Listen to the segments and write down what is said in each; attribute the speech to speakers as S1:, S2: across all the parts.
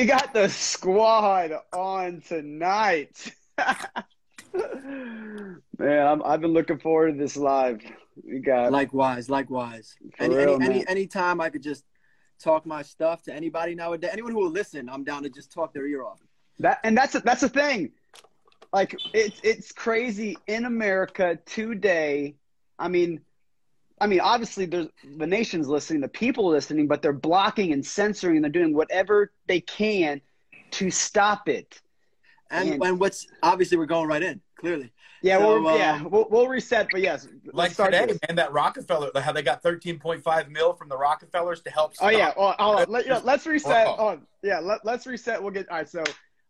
S1: We got the squad on tonight. Man, I'm, I've been looking forward to this live. We got
S2: Likewise, likewise. Any,
S1: real,
S2: any,
S1: man.
S2: any anytime I could just talk my stuff to anybody nowadays, anyone who will listen, I'm down to just talk their ear off.
S1: that, and that's that's the thing. Like it's it's crazy in America today. I mean, I mean, obviously there's the nation's listening, the people listening, but they're blocking and censoring, and they're doing whatever they can to stop it.
S2: And
S1: And-
S2: and what's obviously we're going right in, clearly.
S1: Yeah,
S2: So,
S1: we're, yeah,
S2: um,
S1: we'll, we'll reset, but yes,
S3: Like
S1: start
S3: today,
S1: this.
S3: man, that Rockefeller, how they got 13.5 mil from the Rockefellers to help.
S1: Oh yeah.
S3: stop-
S1: Well, hold. Let, yeah, let's reset.
S3: Oh.
S1: Oh yeah. Let, let's reset. We'll get. All right. So,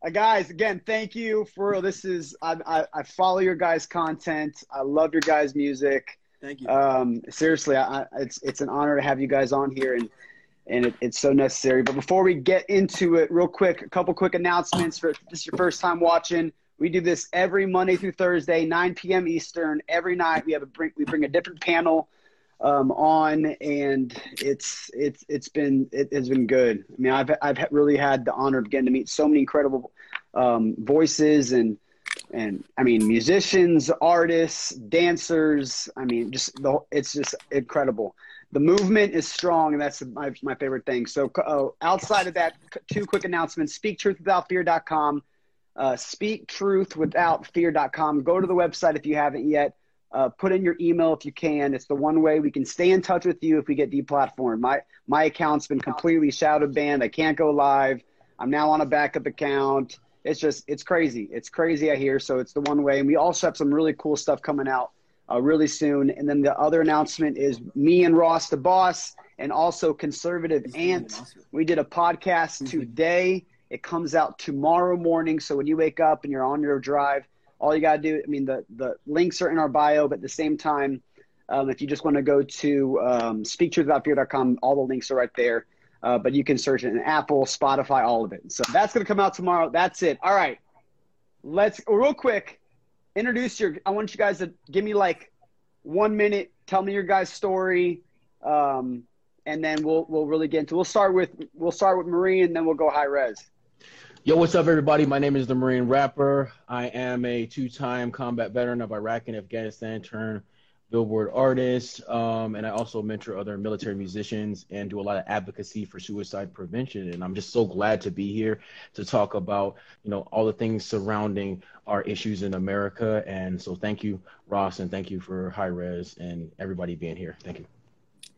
S1: uh, guys, again, thank you for real. This is I, I I follow your guys' content. I love your guys' music.
S2: Thank you.
S1: Um, seriously, I, it's it's an honor to have you guys on here, and and it, it's so necessary. But before we get into it, real quick, a couple quick announcements. For this is your first time watching, we do this every Monday through Thursday, 9 p.m. Eastern. Every night we have a bring we bring a different panel um, on, and it's it's it's been it has been good. I mean, I've I've really had the honor of getting to meet so many incredible um, voices and and I mean musicians, artists, dancers. I mean, just the it's just incredible. The movement is strong, and that's my my favorite thing. So uh, outside of that, two quick announcements: SpeakTruthWithoutFear.com. Uh, SpeakTruthWithoutFear.com. Go to the website if you haven't yet. Uh, put in your email if you can. It's the one way we can stay in touch with you if we get deplatformed. My my account's been completely shadow banned. I can't go live. I'm now on a backup account. It's just it's crazy. It's crazy I hear. So it's the one way. And we also have some really cool stuff coming out uh, really soon. And then the other announcement is me and Ross the boss, and also conservative ant. We did a podcast today. It comes out tomorrow morning. So when you wake up and you're on your drive, all you got to do, I mean, the, the links are in our bio, but at the same time, um, if you just want to go to um, speaktruthwithoutfear.com, all the links are right there. Uh, but you can search it in Apple, Spotify, all of it. So that's going to come out tomorrow. That's it. All right. Let's, real quick, introduce your, I want you guys to give me like one minute, tell me your guys' story. Um, and then we'll, we'll really get into, we'll start with, we'll start with Marine and then we'll go Hi-Rez.
S4: Yo, what's up, everybody? My name is the Marine Rapper. I am a two-time combat veteran of Iraq and Afghanistan, turned Billboard artist, um, and I also mentor other military musicians and do a lot of advocacy for suicide prevention. And I'm just so glad to be here to talk about, you know, all the things surrounding our issues in America. And so, thank you, Ross, and thank you for Hi-Rez and everybody being here. Thank you.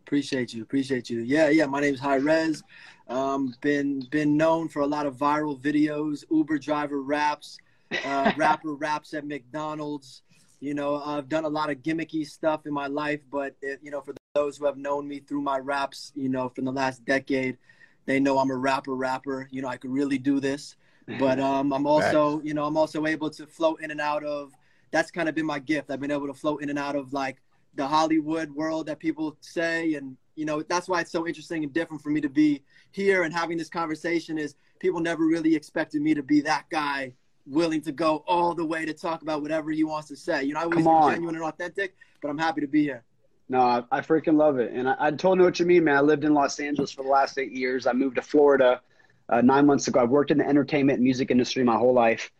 S2: Appreciate you. Appreciate you. Yeah, yeah. My name's Hi-Rez. Um, been been known for a lot of viral videos. Uber driver raps, uh, rapper raps at McDonald's. You know, I've done a lot of gimmicky stuff in my life, but it, you know, for those who have known me through my raps, you know, from the last decade, they know I'm a rapper. Rapper. You know, I could really do this. But um, I'm also, you know, I'm also able to float in and out of. That's kind of been my gift. I've been able to float in and out of like the Hollywood world that people say, and you know that's why it's so interesting and different for me to be here and having this conversation. Is people never really expected me to be that guy willing to go all the way to talk about whatever he wants to say. You know, I always
S1: Come on.
S2: be genuine and authentic, but I'm happy to be here.
S1: No, I, I freaking love it. And I, I totally know what you mean, man. I lived in Los Angeles for the last eight years. I moved to Florida uh, nine months ago. I've worked in the entertainment and music industry my whole life.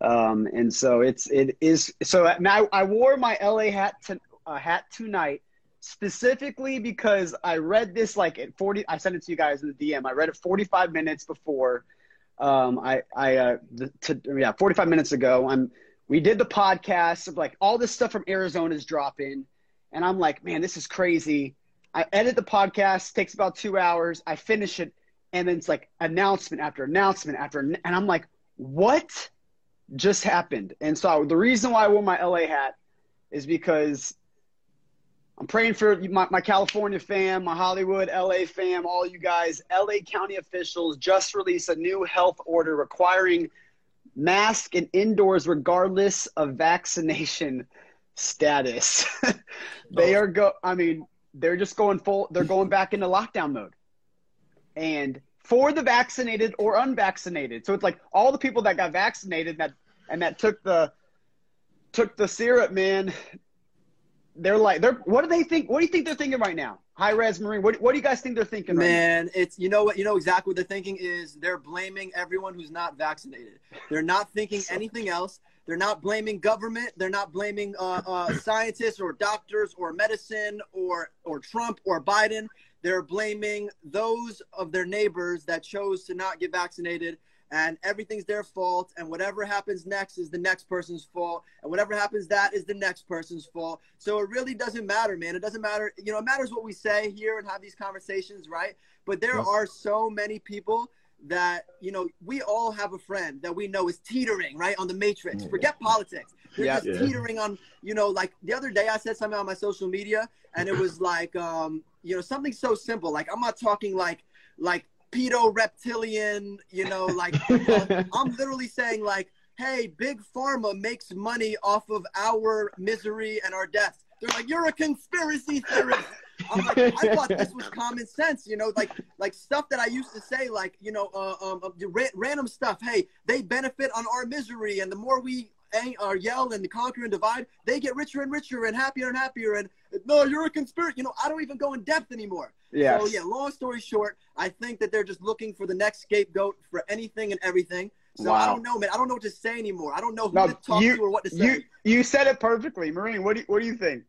S1: Um, and so it's, it is, so now I wore my LA hat to, uh, hat tonight specifically because I read this like at 40, I sent it to you guys in the DM. I read it 45 minutes before, um, I, I, uh, the, to, yeah, 45 minutes ago. I'm, we did the podcast of like all this stuff from Arizona is dropping. And I'm like, man, this is crazy. I edit the podcast, takes about two hours. I finish it, and then it's like announcement after announcement after, and I'm like, what just happened? And so the reason why I wore my LA hat is because I'm praying for my, my California fam, my Hollywood, LA fam, all you guys. LA County officials just released a new health order requiring mask and indoors regardless of vaccination status. they oh. are go I mean, they're just going full they're going back into lockdown mode. And for the vaccinated or unvaccinated. So it's like all the people that got vaccinated that and that took the took the syrup, man. They're like they're what do they think what do you think they're thinking right now? Hi-Rez marine. What, what do you guys think they're thinking
S2: Man,
S1: right
S2: it's you know what you know exactly what they're thinking is they're blaming everyone who's not vaccinated. They're not thinking anything else. They're not blaming government. They're not blaming uh, uh, scientists or doctors or medicine or or Trump or Biden. They're blaming those of their neighbors that chose to not get vaccinated, and everything's their fault. And whatever happens next is the next person's fault, and whatever happens that is the next person's fault. So it really doesn't matter, man. It doesn't matter. You know, it matters what we say here and have these conversations, right? But there
S4: Yep.
S2: are so many people that you know we all have a friend that we know is teetering right on the matrix forget politics they're
S1: Yeah.
S2: just
S4: Yeah.
S2: teetering on you know like the other day i said something on my social media and it was like um you know something so simple like i'm not talking like like pedo reptilian you know like uh, i'm literally saying like hey big pharma makes money off of our misery and our deaths they're like you're a conspiracy theorist I'm like, I thought this was common sense, you know, like like stuff that I used to say, like you know, uh, um, ra- random stuff. Hey, they benefit on our misery, and the more we ang- uh, yell and conquer and divide, they get richer and richer and happier and happier. And no, you're a conspiracy. You know, I don't even go in depth anymore.
S1: Yes.
S2: So yeah, long story short, I think that they're just looking for the next scapegoat for anything and everything. So I don't know, man. I don't know what to say anymore. I don't know who
S1: No,
S2: to talk
S1: you-
S2: to or what to say.
S1: You you said it perfectly, Marine. What do you, what do you think?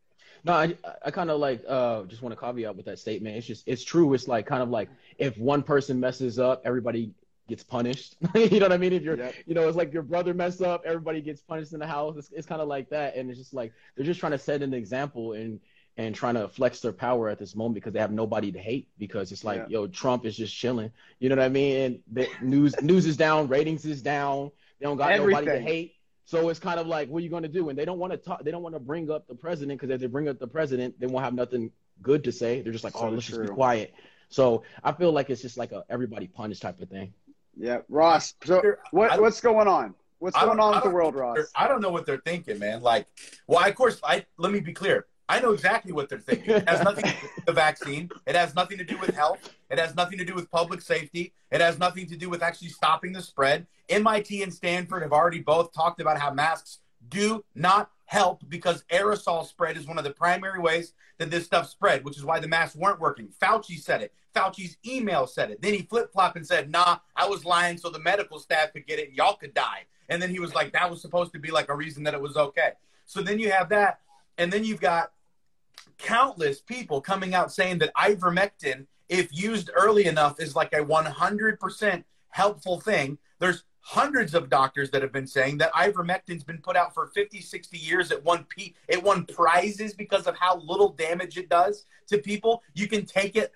S4: No, I, I kind of like uh, just want to caveat with that statement. It's just it's true. It's like kind of like if one person messes up, everybody gets punished. you know what I mean? If you're,
S1: Yep.
S4: you know, it's like your brother messed up, everybody gets punished in the house. It's, it's kind of like that, and it's just like they're just trying to set an example and and trying to flex their power at this moment because they have nobody to hate because it's like
S1: Yeah.
S4: yo Trump is just chilling. You know what I mean? And the news news is down, ratings is down. They don't got nobody to hate. So it's kind of like, what are you going to do? And they don't want to talk. They don't want to bring up the president because if they bring up the president, they won't have nothing good to say. They're just like, oh,
S1: So
S4: oh, let's just be quiet. So I feel like it's just like a everybody punish type of thing.
S1: Yeah, Ross. So what what's going on? What's going on with the world, Ross?
S5: I don't know what they're thinking, man. Like, well, of course, I let me be clear. I know exactly what they're thinking. It has nothing to do with the vaccine. It has nothing to do with health. It has nothing to do with public safety. It has nothing to do with actually stopping the spread. MIT and Stanford have already both talked about how masks do not help because aerosol spread is one of the primary ways that this stuff spread, which is why the masks weren't working. Fauci said it. Fauci's email said it. Then he flip flopped and said, "Nah, I was lying so the medical staff could get it and y'all could die." And then he was like, "That was supposed to be like a reason that it was okay." So then you have that, and then you've got countless people coming out saying that ivermectin, if used early enough, is like a 100% helpful thing. There's hundreds of doctors that have been saying that ivermectin's been put out for 50, 60 years. It won, P- it won prizes because of how little damage it does to people. You can take it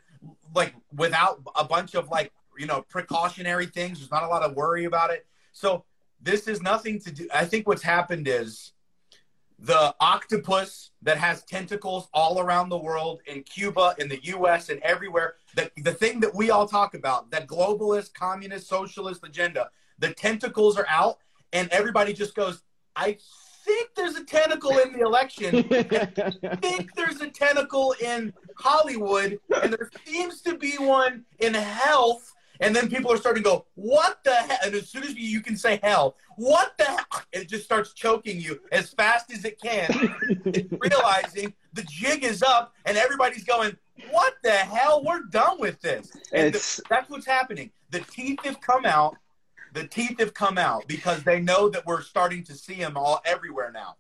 S5: like without a bunch of like, you know, precautionary things. There's not a lot of worry about it. So this is nothing to do. I think what's happened is the octopus that has tentacles all around the world in Cuba, in the US, and everywhere. The, the thing that we all talk about, that globalist, communist, socialist agenda, the tentacles are out, and everybody just goes, I think there's a tentacle in the election. I think there's a tentacle in Hollywood, and there seems to be one in health. And then people are starting to go, what the hell? And as soon as you, can say hell, what the hell? It just starts choking you as fast as it can, realizing the jig is up and everybody's going, what the hell? We're done with this. And the- that's what's happening. The teeth have come out. The teeth have come out because they know that we're starting to see them all everywhere now.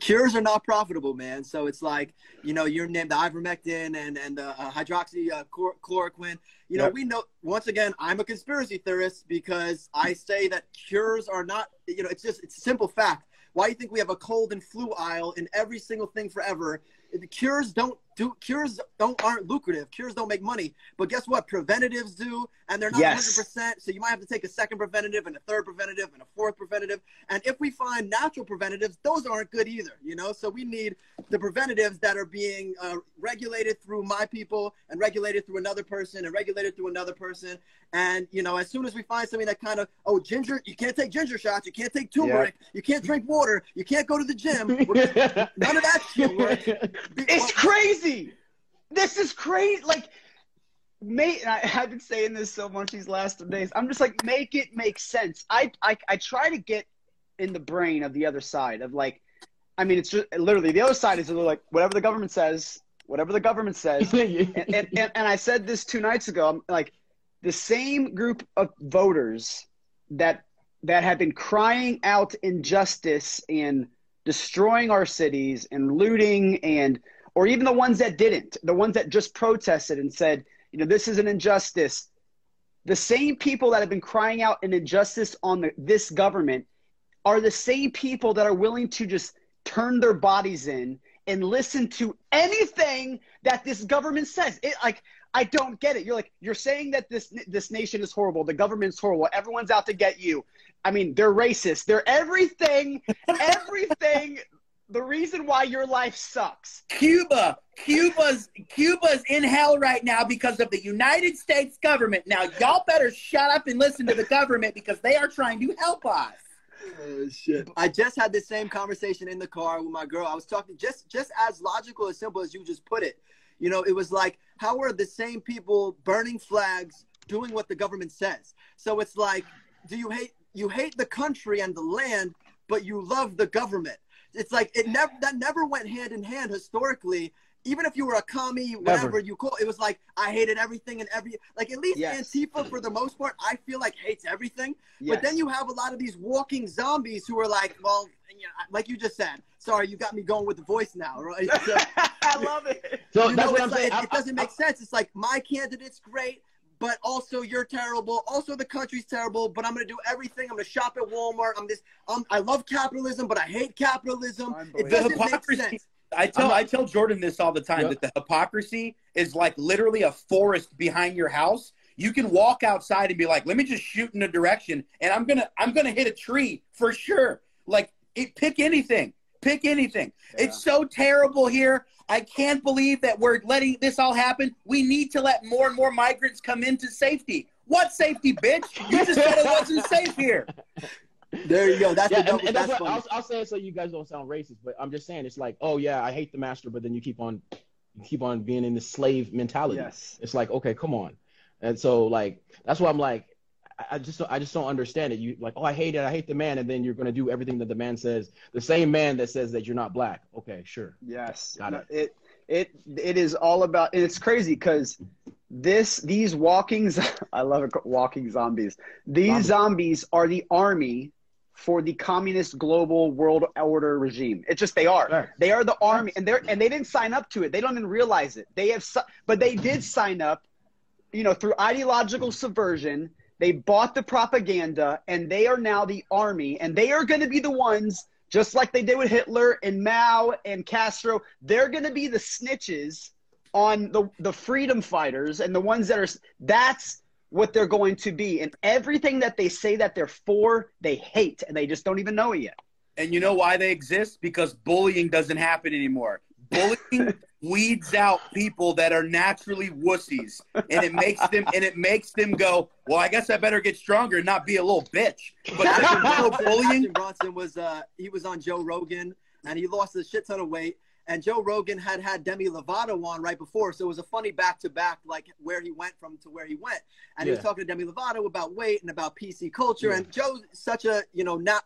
S2: cures are not profitable, man. So it's like, you know, you're named the ivermectin and and the uh, hydroxy uh, chloroquine. You know,
S1: Yep.
S2: we know once again, I'm a conspiracy theorist because I say that cures are not. You know, it's just it's a simple fact. Why do you think we have a cold and flu aisle in every single thing forever? The cures don't do cures don't aren't lucrative. Cures don't make money, but guess what? Preventatives do, and they're not
S1: Yes.
S2: 100%. So you might have to take a second preventative and a third preventative and a fourth preventative. And if we find natural preventatives, those aren't good either. You know, so we need the preventatives that are being uh, regulated through my people and regulated through another person and regulated through another person. And you know, as soon as we find something that kind of oh ginger, you can't take ginger shots, you can't take turmeric, you can't drink water, you can't go to the gym. None of that shit works.
S1: It's
S2: well,
S1: crazy. This is crazy. Like, mate, I, I've been saying this so much these last days. I'm just like, make it make sense. I, I, I try to get in the brain of the other side of like, I mean, it's just literally the other side is like whatever the government says, whatever the government says. and, and, and, and I said this two nights ago. I'm like, the same group of voters that that have been crying out injustice and destroying our cities and looting and or even the ones that didn't, the ones that just protested and said, you know, this is an injustice. The same people that have been crying out an injustice on the, this government are the same people that are willing to just turn their bodies in and listen to anything that this government says. It like I don't get it. You're like you're saying that this this nation is horrible. The government's horrible. Everyone's out to get you. I mean, they're racist. They're everything. everything. The reason why your life sucks.
S5: Cuba, Cuba's Cuba's in hell right now because of the United States government. Now y'all better shut up and listen to the government because they are trying to help us.
S2: Oh, shit. I just had the same conversation in the car with my girl. I was talking just just as logical as simple as you just put it. You know, it was like, how are the same people burning flags doing what the government says? So it's like, do you hate you hate the country and the land, but you love the government? It's like it never that never went hand in hand historically. Even if you were a commie, whatever
S4: Never.
S2: you call it was like I hated everything and every like at least
S1: Yes.
S2: Antifa for the most part, I feel like hates everything.
S1: Yes.
S2: But then you have a lot of these walking zombies who are like, well, you know, like you just said. Sorry, you got me going with the voice now, right? So,
S1: I love it.
S4: So
S2: you
S4: that's
S2: know,
S4: what I'm
S2: like-
S4: saying.
S2: It, it doesn't make sense. It's like my candidate's great, but also you're terrible. Also the country's terrible. But I'm gonna do everything. I'm gonna shop at Walmart. I'm this. Um, I love capitalism, but I hate capitalism. It doesn't
S5: The
S2: make
S5: hypocrisy-
S2: sense.
S5: I tell
S4: I'm not-
S5: I tell Jordan this all the time
S4: Yep.
S5: that the hypocrisy is like literally a forest behind your house. You can walk outside and be like, "Let me just shoot in a direction, and I'm gonna I'm gonna hit a tree for sure." Like, it, pick anything, pick anything. It's so terrible here. I can't believe that we're letting this all happen. We need to let more and more migrants come into safety. What safety, bitch? You just said it wasn't safe here.
S2: There you go. That's
S4: yeah,
S2: the
S4: and,
S2: double.
S4: and that's
S2: That's
S4: what. I'll, I'll say it so you guys don't sound racist, but I'm just saying it's like, oh yeah, I hate the master, but then you keep on, you keep on being in the slave mentality.
S1: Yes.
S4: It's like, okay, come on, and so like that's why I'm like, I, just I just don't understand it. You like, oh, I hate it, I hate the man, and then you're gonna do everything that the man says. The same man that says that you're not black. Okay, sure.
S1: Yes.
S4: Got
S1: No, it it it is all about and it's crazy because this these walking zo- I love it walking zombies. These zombies are the army for the communist global world order regime. It's just they are.
S4: Facts.
S1: They are the army and they're and they didn't sign up to it. They don't even realize it. They have but they did sign up you know through ideological subversion. They bought the propaganda and they are now the army and they are going to be the ones just like they did with Hitler and Mao and Castro, they're going to be the snitches on the the freedom fighters and the ones that are that's what they're going to be and everything that they say that they're for they hate and they just don't even know it yet
S5: And you know why they exist? Because bullying doesn't happen anymore. Bullying weeds out people that are naturally wussies, and it makes them and it makes them go, "Well, I guess I better get stronger and not be a little bitch." But
S2: Action
S5: there's
S2: Bronson,
S5: bullying.
S2: Action Bronson was uh, he was on Joe Rogan and he lost a shit ton of weight. And Joe Rogan had had Demi Lovato on right before, so it was a funny back to back, like where he went from to where he went. And he was talking to Demi Lovato about weight and about PC culture.
S4: Yeah.
S2: And Joe's such a you know not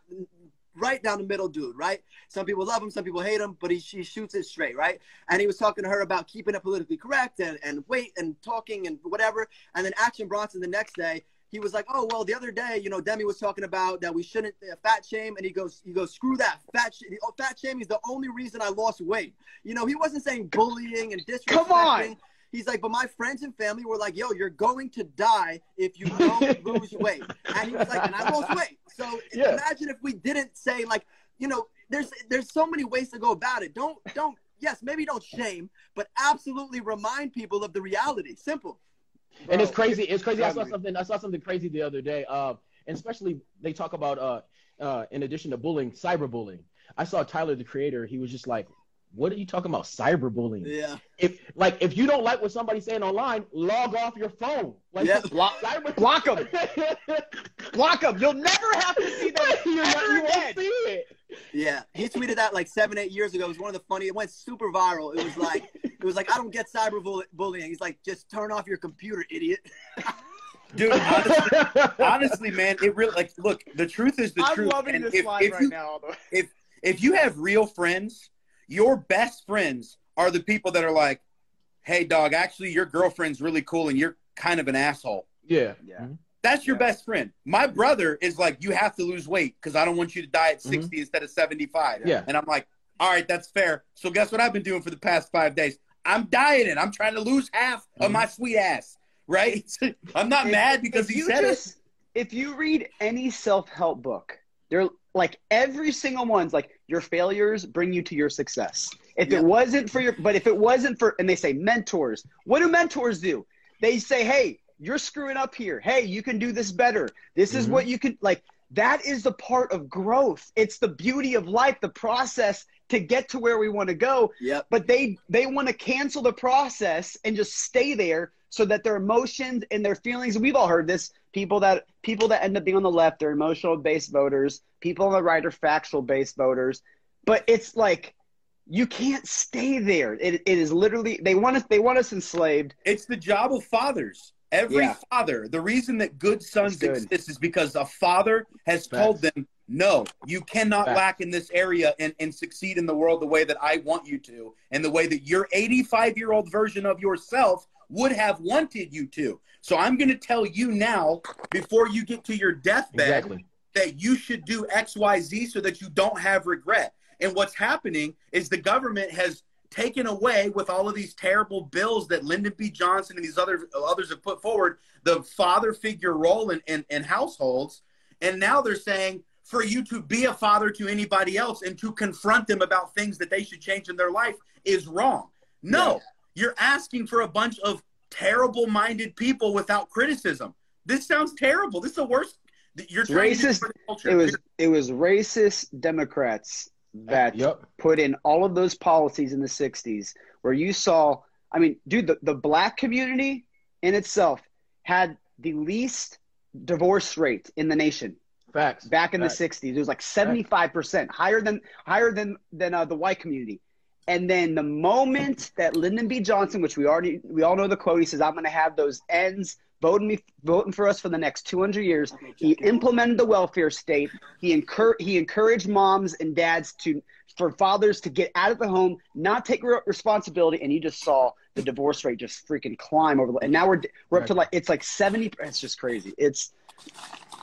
S2: right down the middle dude, right? Some people love him, some people hate him, but he she shoots it straight, right? And he was talking to her about keeping it politically correct and and weight and talking and whatever. And then Action Bronson the next day he was like, "Oh well, the other day, you know, Demi was talking about that we shouldn't uh, fat shame," and he goes, "He goes, screw that fat sh- oh, fat shaming is the only reason I lost weight." You know, he wasn't saying bullying and disrespecting.
S1: Come on.
S2: He's like, but my friends and family were like, "Yo, you're going to die if you don't lose weight." And he was like, "And I lost weight." So
S4: Yeah.
S2: imagine if we didn't say like, you know, there's there's so many ways to go about it. Don't don't yes, maybe don't shame, but absolutely remind people of the reality. Simple.
S4: and it's crazy. It's crazy. I saw something. I saw something crazy the other day. Uh, and especially they talk about uh, uh, in addition to bullying, cyberbullying. I saw Tyler the Creator. He was just like, "What are you talking about? Cyberbullying?
S2: Yeah.
S4: If like if you don't like what somebody's saying online, log off your phone. Like
S2: Yeah.
S1: Block,
S4: cyber-
S1: block 'em. block them. You'll never have to see that.
S4: you,
S1: ever
S4: you won't see it.
S2: Yeah, he tweeted that like seven, eight years ago. It was one of the funny. It went super viral. It was like, it was like, I don't get cyberbullying. He's like, just turn off your computer, idiot.
S5: Dude, honestly, honestly, man, it really like look. The truth is the
S1: I'm
S5: truth.
S1: loving
S5: and
S1: this
S5: if,
S1: line
S5: if
S1: right
S5: you,
S1: now. Although.
S5: if if you have real friends, your best friends are the people that are like, "Hey, dog, actually, your girlfriend's really cool, and you're kind of an asshole."
S4: yeah.
S1: Yeah.
S5: That's your
S1: Yeah.
S5: best friend. My brother is like, "You have to lose weight because I don't want you to die at 60 instead of 75."
S4: Mm-hmm. Yeah.
S5: and I'm like, "All right, that's fair." So guess what I've been doing for the past five days? I'm dieting. I'm trying to lose half of
S4: Mhm.
S5: my sweet ass. Right? I'm not
S1: If-
S5: mad because
S1: if
S5: he
S1: you
S5: said it.
S1: If you read any self-help book, they're like every single one's like your failures bring you to your success. If
S2: Yeah.
S1: it wasn't for your, but if it wasn't for, and they say mentors. What do mentors do? They say, "Hey, you're screwing up here. Hey, you can do this better. This is
S4: Mhm.
S1: what you can like." That is the part of growth. It's the beauty of life, the process to get to where we want to go
S2: Yep.
S1: but they they want to cancel the process and just stay there so that their emotions and their feelings we've all heard this people that people that end up being on the left are emotional based voters people on the right are factual based voters but it's like you can't stay there it, it is literally they want us they want us enslaved
S5: It's the job of fathers. Every
S1: Yeah.
S5: father, the reason that good sons
S1: good.
S5: exist is because a father has told them, no, you cannot
S4: Facts.
S5: lack in this area and, and succeed in the world the way that I want you to, and the way that your 85 year old version of yourself would have wanted you to. So I'm going to tell you now, before you get to your deathbed,
S4: Exactly.
S5: that you should do XYZ so that you don't have regret. And what's happening is the government has taken away with all of these terrible bills that Lyndon B. Johnson and these other others have put forward the father figure role in, in, in households. And now they're saying for you to be a father to anybody else and to confront them about things that they should change in their life is wrong. No, you're asking for a bunch of terrible minded people without criticism. This sounds terrible. This is the worst. You're
S1: Racist.
S5: destroy the culture.
S1: it was it was racist democrats that
S4: Yep.
S1: put in all of those policies in the 60s where you saw i mean dude the, the black community in itself had the least divorce rate in the nation
S4: Facts.
S1: back in
S4: Facts.
S1: the 60s it was like 75% higher than higher than than uh, the white community and then the moment that lyndon b. Johnson which we already we all know the quote he says i'm going to have those ends voting me voting for us for the next 200 years. Oh he implemented the welfare state. He encour- he encouraged moms and dads to for fathers to get out of the home not take re- responsibility. And you just saw the divorce rate just freaking climb over the and now we're we're up to like it's like 70 it's just crazy. It's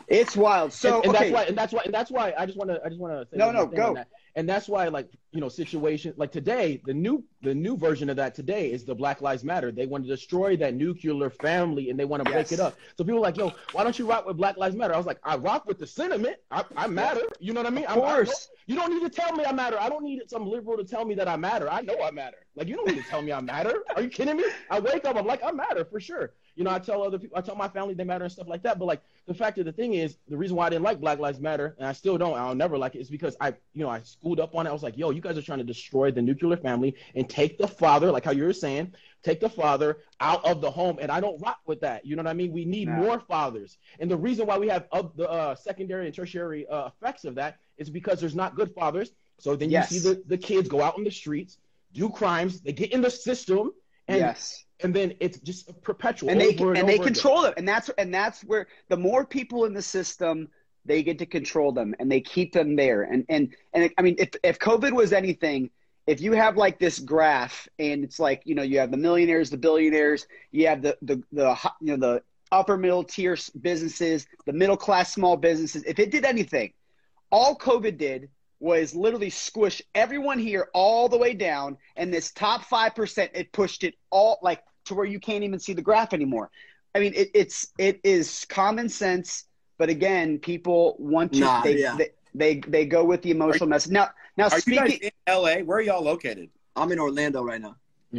S1: it's wild. So
S4: and, and
S1: okay.
S4: that's why and that's why and that's why I just want to I just want to say
S1: No, no, go.
S4: And that's why like you know situation like today the new the new version of that today is the Black Lives Matter. They want to destroy that nuclear family and they want to break it up. So people are like, yo, why don't you rock with Black Lives Matter? I was like, I rock with the sentiment. I, I matter. You know what I mean?
S1: Of
S4: I'm- I don't-
S1: course.
S4: you don't need to tell me I matter. I don't need some liberal to tell me that I matter. I know I matter. Like you don't need to tell me I matter. Are you kidding me? I wake up, I'm like, I matter for sure. You know, I tell other people, I tell my family they matter and stuff like that. But like the fact of the thing is, the reason why I didn't like Black Lives Matter, and I still don't, I'll never like it, is because I, you know, I schooled up on it. I was like, yo, you guys are trying to destroy the nuclear family and take the father, like how you were saying, take the father out of the home. And I don't rock with that. You know what I mean? We need
S1: No.
S4: more fathers. And the reason why we have of the uh, secondary and tertiary uh, effects of that is because there's not good fathers. So then
S1: Yes.
S4: you see the, the kids go out in the streets, do crimes, they get in the system, and
S1: yes
S4: and then it's just perpetual.
S1: and they
S4: over
S1: and they
S4: over again.
S1: control them and that's and that's where the more people in the system they get to control them and they keep them there and and and i mean if if covid was anything if you have like this graph and it's like you know you have the millionaires the billionaires you have the the the you know the upper middle tier businesses the middle class small businesses if it did anything all covid did was literally squish everyone here all the way down and this top 5% it pushed it all like to where you can't even see the graph anymore i mean it, it's it is common sense but again people want to
S2: Nah,
S1: they,
S2: yeah.
S1: they, they they go with the emotional message now now
S5: Are you
S1: speaking
S5: guys in LA? Where are y'all located?
S2: I'm in Orlando right now.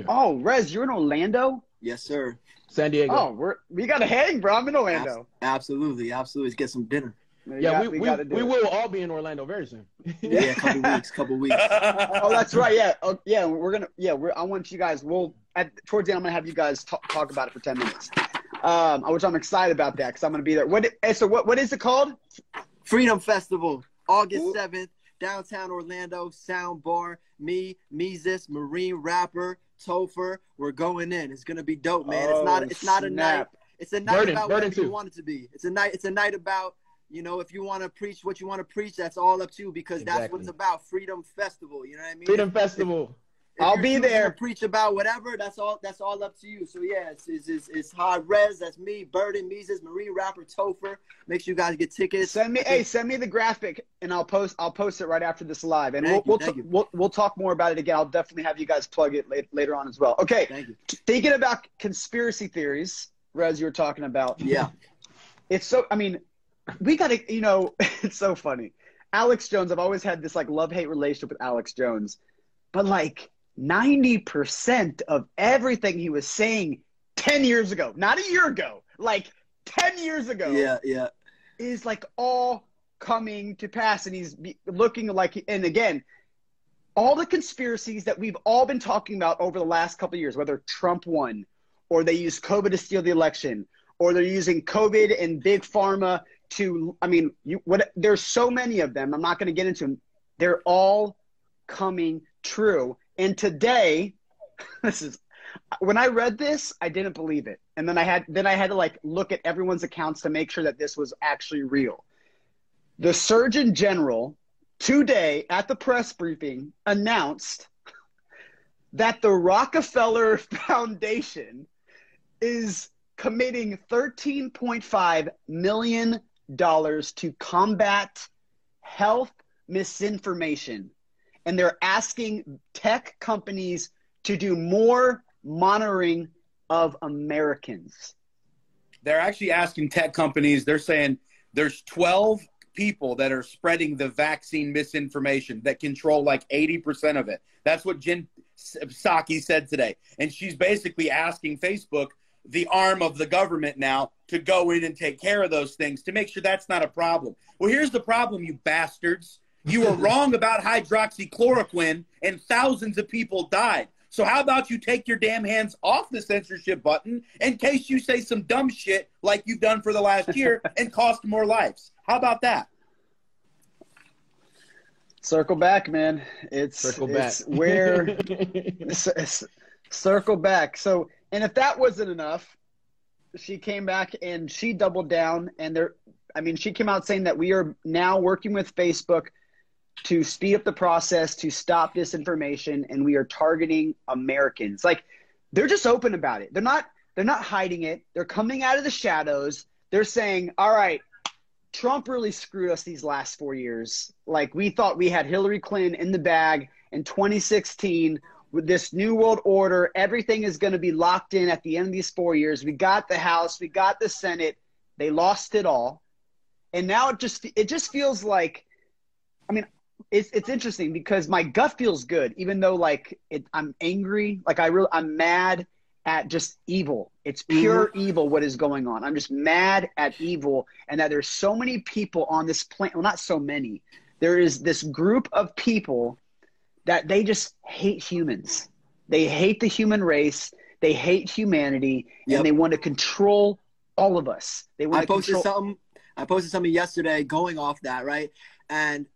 S1: Oh, Rez, you're in Orlando.
S2: Yes, sir.
S4: San Diego.
S1: Oh, we're we gotta hang, bro. I'm in Orlando.
S2: Absolutely, absolutely. Let's get some dinner.
S4: yeah,
S1: got-
S4: we, we,
S1: gotta
S4: we will all be in Orlando very soon.
S2: Yeah, a couple weeks, couple weeks.
S1: Oh, that's right. Yeah, oh, yeah. We're gonna. Yeah, we're. I want you guys. We'll at towards the end. I'm gonna have you guys talk, talk about it for ten minutes. Um, which I'm excited about that because I'm gonna be there. What? eh, So what? What is it called?
S2: Freedom Festival, August
S1: Ooh.
S2: 7th, downtown Orlando, Sound Bar. Me, Mises, Marine Rapper, Topher. We're going in. It's gonna be dope, man. it's not.
S1: Oh,
S2: It's not a night. It's a night
S4: Burden-
S2: about
S4: Burden
S2: whatever you want it to be. It's a night. It's a night about. You know, if you want to preach what you want to preach, that's all up to you because that's what it's about. Freedom Festival. You know what I mean?
S4: Freedom Festival.
S1: I'll be there.
S2: Preach about whatever. That's all. That's all up to you. So yeah, it's it's, it's, it's Hi-Rez. That's me, Burden, Mises, Marine Rapper, Topher. Make sure you guys get tickets.
S1: Send me.
S2: Think-
S1: Hey, send me the graphic, and I'll post. I'll post it right after this live, and we'll we'll,
S2: you,
S1: t- we'll we'll talk more about it again. I'll definitely have you guys plug it late, later on as well. Okay,
S2: Thank you.
S1: thinking about conspiracy theories, Rez, you were talking about.
S2: Yeah.
S1: it's so i mean we gotta you know it's so funny alex jones i've always had this like love hate relationship with alex jones but like 90% of everything he was saying 10 years ago not a year ago like 10 years ago
S2: Yeah. Yeah.
S1: is like all coming to pass and he's looking like and again all the conspiracies that we've all been talking about over the last couple of years whether trump won or they used covid to steal the election or they're using covid and big pharma to i mean you what there's so many of them i'm not going to get into them they're all coming true and today this is when I read this, I didn't believe it. And then I had then I had to like look at everyone's accounts to make sure that this was actually real. The Surgeon General today at the press briefing announced that the Rockefeller Foundation is committing 13.5 million dollars to combat health misinformation. And they're asking tech companies to do more monitoring of Americans.
S5: They're actually asking tech companies, they're saying there's 12 people that are spreading the vaccine misinformation that control like 80% of it. That's what Jen Psaki said today. And she's basically asking Facebook, the arm of the government now, to go in and take care of those things to make sure that's not a problem. Well, here's the problem, you bastards. You were wrong about hydroxychloroquine, and thousands of people died. So how about you take your damn hands off the censorship button in case you say some dumb shit like you've done for the last year and cost more lives? How about that?
S1: Circle back, man. It's
S4: Circle back.
S1: it's where c- c- circle back. So, and if that wasn't enough, she came back and she doubled down. And there, I mean, she came out saying that we are now working with Facebook to speed up the process to stop disinformation, and we are targeting Americans. Like they're just open about it. They're not. They're not hiding it. They're coming out of the shadows. They're saying, "All right, Trump really screwed us these last four years. Like we thought we had Hillary Clinton in the bag in 2016 with this new world order. Everything is going to be locked in at the end of these four years. We got the House, we got the Senate. They lost it all, and now it just it just feels like, I mean, it's it's interesting because my gut feels good, even though like it, I'm angry, like I really I'm mad at just evil. It's pure mm-hmm. evil what is going on. I'm just mad at evil and that there's so many people on this planet. Well, not so many. There is this group of people that they just hate humans. They hate the human race. They hate humanity,
S2: Yep.
S1: and they want to control all of us. They want
S2: I
S1: to
S2: posted
S1: control.
S2: something. I posted something yesterday going off that right, and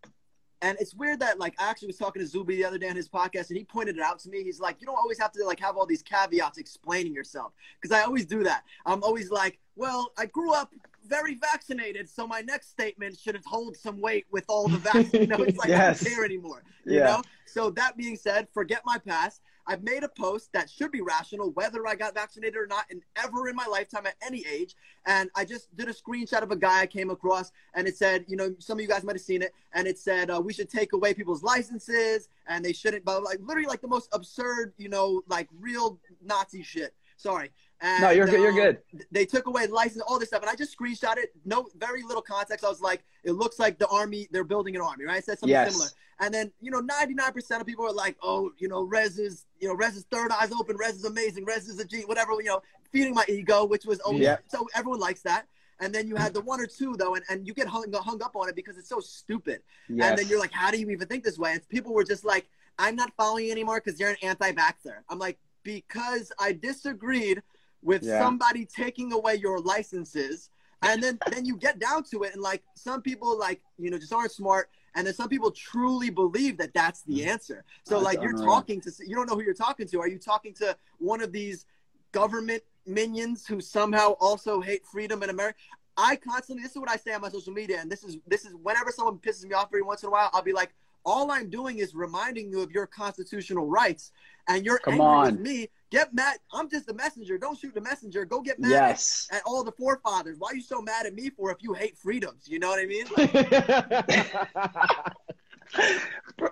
S2: and it's weird that like I actually was talking to Zuby the other day on his podcast, and he pointed it out to me. He's like, you don't always have to like have all these caveats explaining yourself, because I always do that. I'm always like, well, I grew up very vaccinated, so my next statement should hold some weight with all the vaccine. You know, it's like
S1: Yes.
S2: I don't care anymore. You
S1: Yeah.
S2: know. So that being said, forget my past. I've made a post that should be rational, whether I got vaccinated or not, and ever in my lifetime at any age. And I just did a screenshot of a guy I came across, and it said, you know, some of you guys might have seen it, and it said uh, we should take away people's licenses, and they shouldn't, but like literally like the most absurd, you know, like real Nazi shit. Sorry. And,
S1: No, you're good. You're
S2: um,
S1: good.
S2: They took away the license, all this stuff, and I just screenshot it. No, very little context. I was like, it looks like the army. They're building an army, right? I said something
S1: Yes.
S2: similar. And then, you know, 99% of people are like, oh, you know, Rez is, you know, Rez is third eyes open. Rez is amazing. Rez is a G, whatever, you know, feeding my ego, which was always,
S1: Yeah.
S2: so everyone likes that. And then you had the one or two though, and, and you get hung, hung up on it because it's so stupid.
S1: Yes.
S2: And then you're like, how do you even think this way? And people were just like, I'm not following you anymore because you're an anti-vaxxer. I'm like, because I disagreed with
S1: Yeah.
S2: somebody taking away your licenses. And then, then you get down to it, and like some people, like you know, just aren't smart, and then some people truly believe that that's the mm. answer. So,
S1: That's
S2: like, you're
S1: unreal.
S2: talking to, you don't know who you're talking to. Are you talking to one of these government minions who somehow also hate freedom in America? I constantly, this is what I say on my social media, and this is this is whenever someone pisses me off every once in a while, I'll be like, all I'm doing is reminding you of your constitutional rights, and you're
S1: Come
S2: angry
S1: on.
S2: with me. Get mad. I'm just the messenger. Don't shoot the messenger. Go get mad
S1: Yes.
S2: at all the forefathers. Why are you so mad at me for if you hate freedoms? You know what I mean?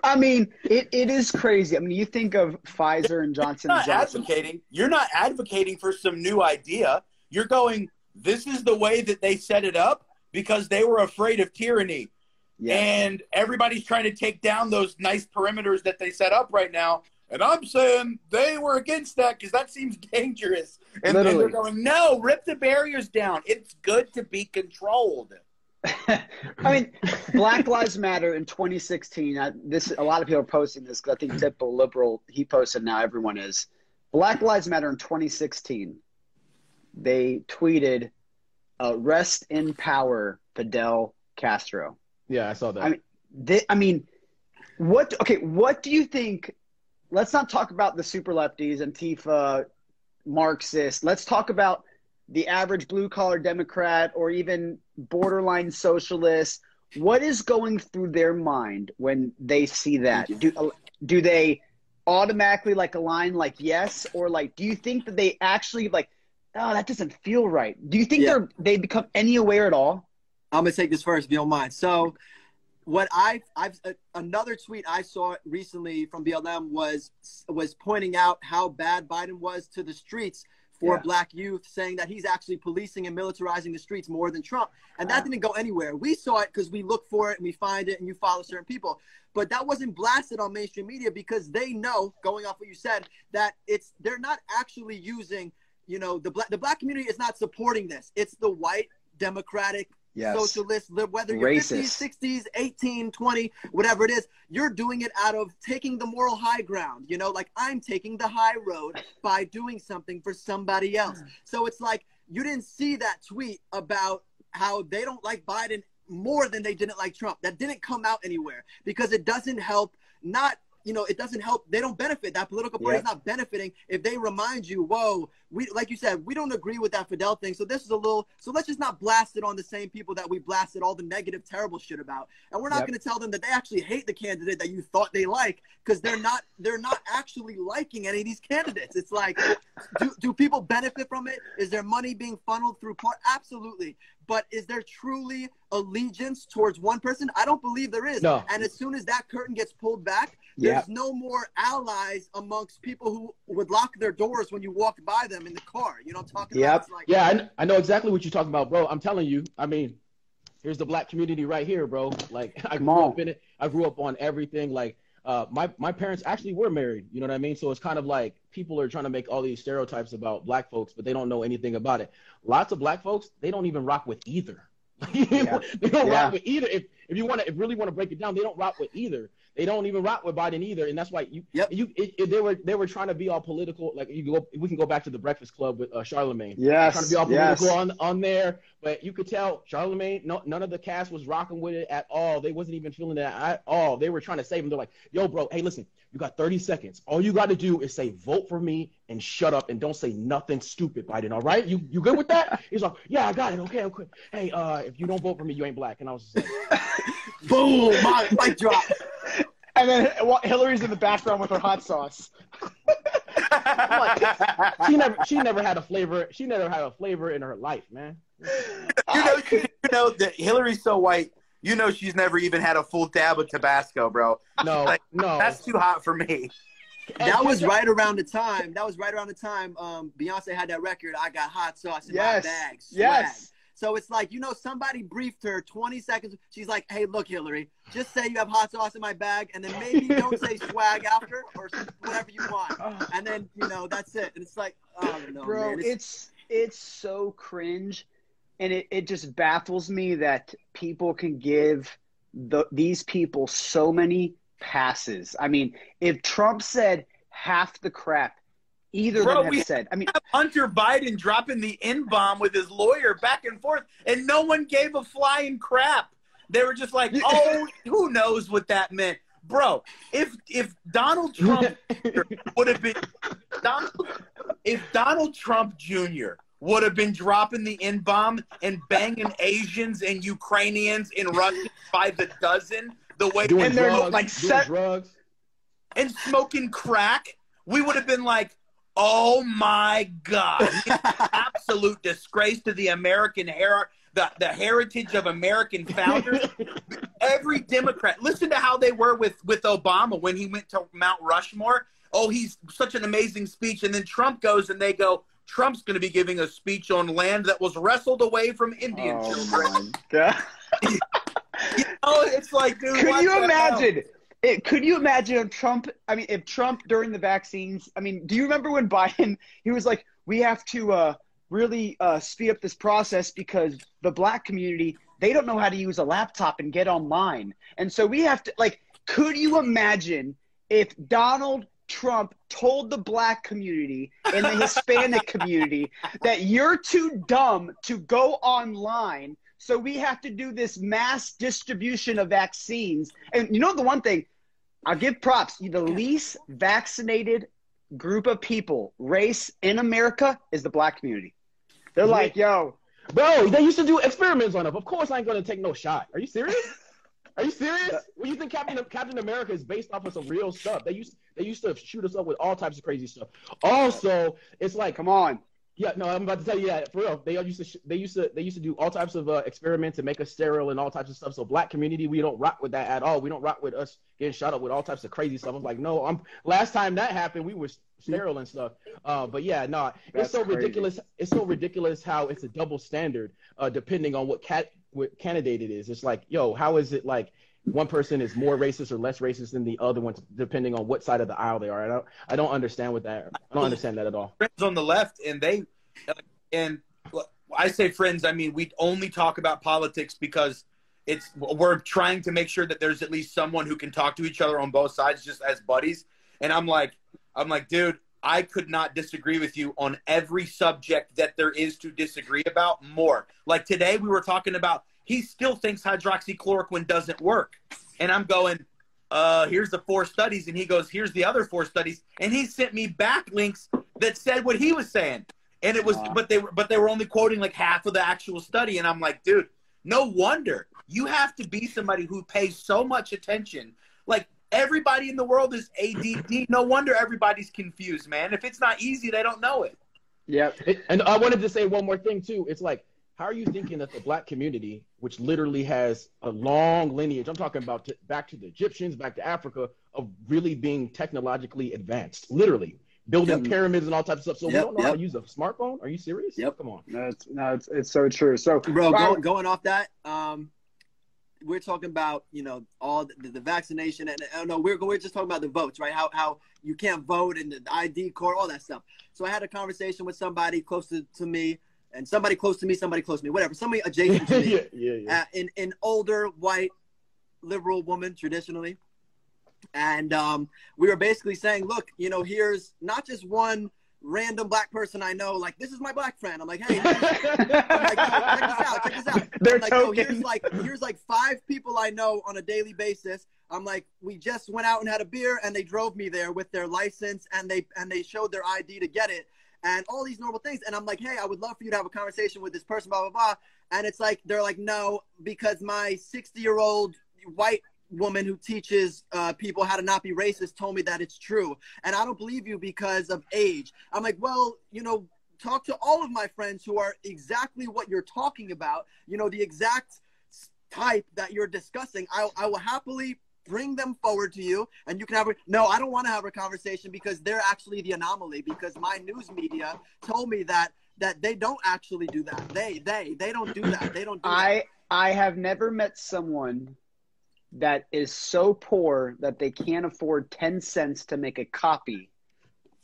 S1: I mean, it, it is crazy. I mean, you think of Pfizer and Johnson
S5: You're not
S1: Johnson.
S5: advocating. You're not advocating for some new idea. You're going. This is the way that they set it up because they were afraid of tyranny,
S1: Yes.
S5: and everybody's trying to take down those nice perimeters that they set up right now. And I'm saying they were against that because that seems dangerous. And, and they're going, no, rip the barriers down. It's good to be controlled.
S1: I mean, Black Lives Matter in 2016. I, this a lot of people are posting this because I think typical liberal he posted now. Everyone is Black Lives Matter in 2016. They tweeted, uh, "Rest in power, Fidel Castro."
S4: Yeah, I saw that.
S1: I mean, They, I mean, what? Okay, what do you think? Let's not talk about the super lefties, Antifa, Marxists. Let's talk about the average blue collar Democrat or even borderline socialist. What is going through their mind when they see that? Do do they automatically like align like yes, or like do you think that they actually like? Oh, that doesn't feel right. Do you think
S2: Yeah.
S1: they're they become any aware at all?
S2: I'm gonna take this first, if you don't mind. So, what I I've uh, another tweet I saw recently from BLM was was pointing out how bad Biden was to the streets for
S1: Yeah.
S2: black youth, saying that he's actually policing and militarizing the streets more than Trump, and that didn't go anywhere. We saw it because we look for it and we find it, and you follow certain people. But that wasn't blasted on mainstream media because they know, going off what you said, that it's they're not actually using. You know, the black the black community is not supporting this. It's the white democratic
S1: Yes.
S2: socialist, whether you're
S1: Racist.
S2: 50s, 60s, 18, 20, whatever it is, you're doing it out of taking the moral high ground. You know, like I'm taking the high road by doing something for somebody else. So it's like you didn't see that tweet about how they don't like Biden more than they didn't like Trump. That didn't come out anywhere because it doesn't help not you know, it doesn't help. They don't benefit. That political party is
S1: Yep.
S2: not benefiting if they remind you, whoa, we like you said, we don't agree with that Fidel thing. So this is a little. So let's just not blast it on the same people that we blasted all the negative, terrible shit about. And we're not
S1: Yep.
S2: going to tell them that they actually hate the candidate that you thought they like because they're not. They're not actually liking any of these candidates. It's like, do do people benefit from it? Is there money being funneled through part? Absolutely. But is there truly allegiance towards one person? I don't believe there is.
S4: No.
S2: And as soon as that curtain gets pulled back, there's no more allies amongst people who would lock their doors when you walked by them in the car. You know what I'm talking
S1: Yep.
S2: about? Like,
S4: Yeah, I, I know exactly what you're talking about, bro. I'm telling you. I mean, here's the black community right here, bro. Like I grew up in it. I grew up on everything. Like uh, my my parents actually were married. You know what I mean? So it's kind of like people are trying to make all these stereotypes about black folks, but they don't know anything about it. Lots of black folks they don't even rock with either.
S1: Yeah.
S4: they don't
S1: Yeah.
S4: rock with either. If if you want to, if really want to break it down, they don't rock with either. They don't even rock with Biden either, and that's why you
S2: Yep.
S4: you it, it- they were they were trying to be all political. Like you go, we can go back to the Breakfast Club with uh, Charlemagne
S1: Yes.
S4: trying to be all
S1: yes.
S4: political on, on there, but you could tell Charlemagne, no, none of the cast was rocking with it at all. They wasn't even feeling that at all. They were trying to save him. They're like, yo, bro, hey, listen, you got 30 seconds. All you got to do is say, vote for me and shut up and don't say nothing stupid, Biden. All right? You you good with that? He's like, yeah, I got it. Okay, okay. Hey, uh, if you don't vote for me, you ain't black. And I was just like,
S2: boom, mic, mic drop.
S1: And then well, Hillary's in the background with her hot sauce.
S4: she never she never had a flavor. She never had a flavor in her life, man.
S5: you know, you know that Hillary's so white. You know she's never even had a full dab of Tabasco, bro.
S4: No,
S5: Like,
S4: no.
S5: That's too hot for me.
S2: that was right around the time. That was right around the time um, Beyonce had that record. I got hot sauce in
S1: Yes.
S2: my bag. Swag.
S1: Yes.
S2: So it's like you know somebody briefed her 20 seconds. She's like, "Hey, look, Hillary, just say you have hot sauce in my bag, and then maybe don't say swag after or whatever you want." And then you know that's it. And it's like, I don't
S1: bro
S2: man.
S1: it's it's so cringe and it, it just baffles me that people can give the, these people so many passes i mean if trump said half the crap either
S5: Bro,
S1: of them
S5: we-
S1: have said i mean
S5: Hunter Biden dropping the N bomb with his lawyer back and forth, and no one gave a flying crap. They were just like, "Oh, who knows what that meant, bro?" If if Donald Trump would have been Donald, if Donald Trump Jr. would have been dropping the N bomb and banging Asians and Ukrainians in Russia by the dozen, the way
S4: doing
S1: And they're
S4: drugs,
S1: like
S4: doing
S1: set-
S4: drugs.
S5: and smoking crack, we would have been like, "Oh my god, absolute disgrace to the American her- the the heritage of American founders." Every Democrat, listen to how they were with with Obama when he went to Mount Rushmore. Oh, he's such an amazing speech, and then Trump goes and they go. Trump's going to be giving a speech on land that was wrestled away from Indian
S1: oh
S5: children.
S1: my god
S5: You know, it's like, dude,
S1: could
S5: what
S1: you imagine? It, could you imagine if Trump? I mean, if Trump during the vaccines. I mean, do you remember when Biden? He was like, "We have to uh, really uh, speed up this process because the black community they don't know how to use a laptop and get online, and so we have to like." Could you imagine if Donald Trump told the black community and the Hispanic community that you're too dumb to go online? So we have to do this mass distribution of vaccines. And you know the one thing, I'll give props. The least vaccinated group of people, race in America is the black community. They're like, yo,
S4: Bro, they used to do experiments on them. Of course, I ain't gonna take no shot. Are you serious? Are you serious? Well, you think Captain Captain America is based off of some real stuff? They used they used to shoot us up with all types of crazy stuff. Also, it's like
S1: come on.
S4: Yeah, no, I'm about to tell you that for real. They all used to sh- they used to they used to do all types of uh, experiments and make us sterile and all types of stuff. So black community, we don't rock with that at all. We don't rock with us getting shot up with all types of crazy stuff. I'm like, no, I'm last time that happened, we were sterile and stuff. Uh, but yeah, no,
S1: That's
S4: it's so
S1: crazy.
S4: ridiculous. It's so ridiculous how it's a double standard uh, depending on what cat what candidate it is. It's like, yo, how is it like? One person is more racist or less racist than the other one, depending on what side of the aisle they are. I don't, I don't understand what that. I don't understand that at all.
S5: friends on the left, and they, and I say friends, I mean we only talk about politics because it's we're trying to make sure that there's at least someone who can talk to each other on both sides, just as buddies. And I'm like, I'm like, dude, I could not disagree with you on every subject that there is to disagree about more. Like today, we were talking about he still thinks hydroxychloroquine doesn't work, and I'm going. Uh, here's the four studies, and he goes, here's the other four studies, and he sent me back links that said what he was saying, and it was,
S1: Wow.
S5: but they were, but they were only quoting like half of the actual study, and I'm like, dude, no wonder you have to be somebody who pays so much attention. Like everybody in the world is ADD. No wonder everybody's confused, man. If it's not easy, they don't know it.
S4: Yeah. And I wanted to say one more thing too. It's like, how are you thinking that the black community, which literally has a long lineage, I'm talking about t- back to the Egyptians, back to Africa, of really being technologically advanced, literally building
S2: Yep.
S4: pyramids and all types of stuff. So
S2: Yep,
S4: we don't know how to use a smartphone. Are you serious?
S2: Yep.
S4: Come on.
S1: No, it's, no, it's, it's so true. So,
S2: bro go, going off that um we're talking about you know all the, the vaccination and uh, no we're, we're just talking about the votes right how how you can't vote and the id card all that stuff so i had a conversation with somebody close to, to me and somebody close to me somebody close to me whatever somebody adjacent to me
S4: yeah, yeah, yeah.
S2: uh, an, an older white liberal woman traditionally and um, we were basically saying look you know here's not just one random black person i know like this is my black friend i'm like hey I'm like, check this out, check this out.
S1: They're
S2: I'm like, yo, here's like here's like five people I know on a daily basis. I'm like, we just went out and had a beer and they drove me there with their license and they and they showed their ID to get it and all these normal things. And I'm like, hey, I would love for you to have a conversation with this person, blah blah blah. And it's like they're like, no, because my 60 year old white woman who teaches uh, people how to not be racist told me that it's true and i don't believe you because of age i'm like well you know talk to all of my friends who are exactly what you're talking about you know the exact type that you're discussing i, I will happily bring them forward to you, and you can have a. No, I don't want to have a conversation because they're actually the anomaly. Because my news media told me that that they don't actually do that. They they they don't do that. They don't do
S1: I
S2: that.
S1: I have never met someone that is so poor that they can't afford 10 cents to make a copy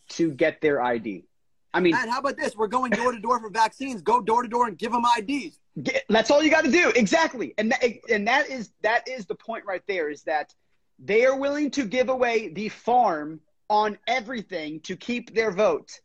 S1: to get their ID. I mean,
S2: how about this? We're going door to door for vaccines. Go door to door and give them IDs.
S1: get, that's all you got to do. Exactly. And that, and that is that is the point right there is that they are willing to give away the farm on everything to keep their vote.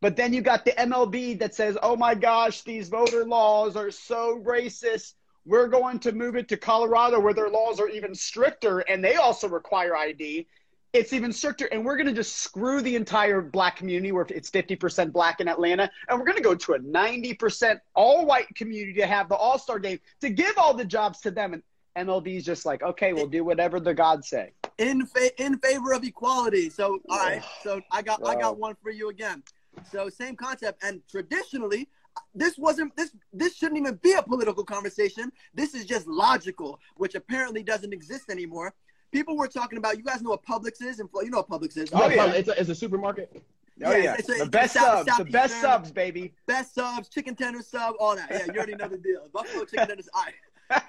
S1: But then you got the MLB that says, "Oh my gosh, these voter laws are so racist. We're going to move it to Colorado where their laws are even stricter and they also require ID. It's even stricter and we're going to just screw the entire black community where it's 50% black in Atlanta and we're going to go to a 90% all white community to have the All-Star game to give all the jobs to them and MLB's just like, "Okay, we'll do whatever the gods say."
S2: in fa- in favor of equality. So all right, so I got I got one for you again. So same concept, and traditionally, this wasn't this this shouldn't even be a political conversation. This is just logical, which apparently doesn't exist anymore. People were talking about. You guys know what Publix is, and you know what Publix is.
S1: Oh,
S4: Yeah,
S1: yeah.
S4: It's a, it's a supermarket.
S1: Oh
S2: Yeah,
S1: yeah,
S2: it's a-
S1: the
S2: it's
S1: best
S2: a South-
S1: subs, the best
S2: Southeastern-
S1: subs, baby.
S2: best subs, chicken tender sub, all that. Yeah, you already know the deal. Buffalo chicken tenders. All right.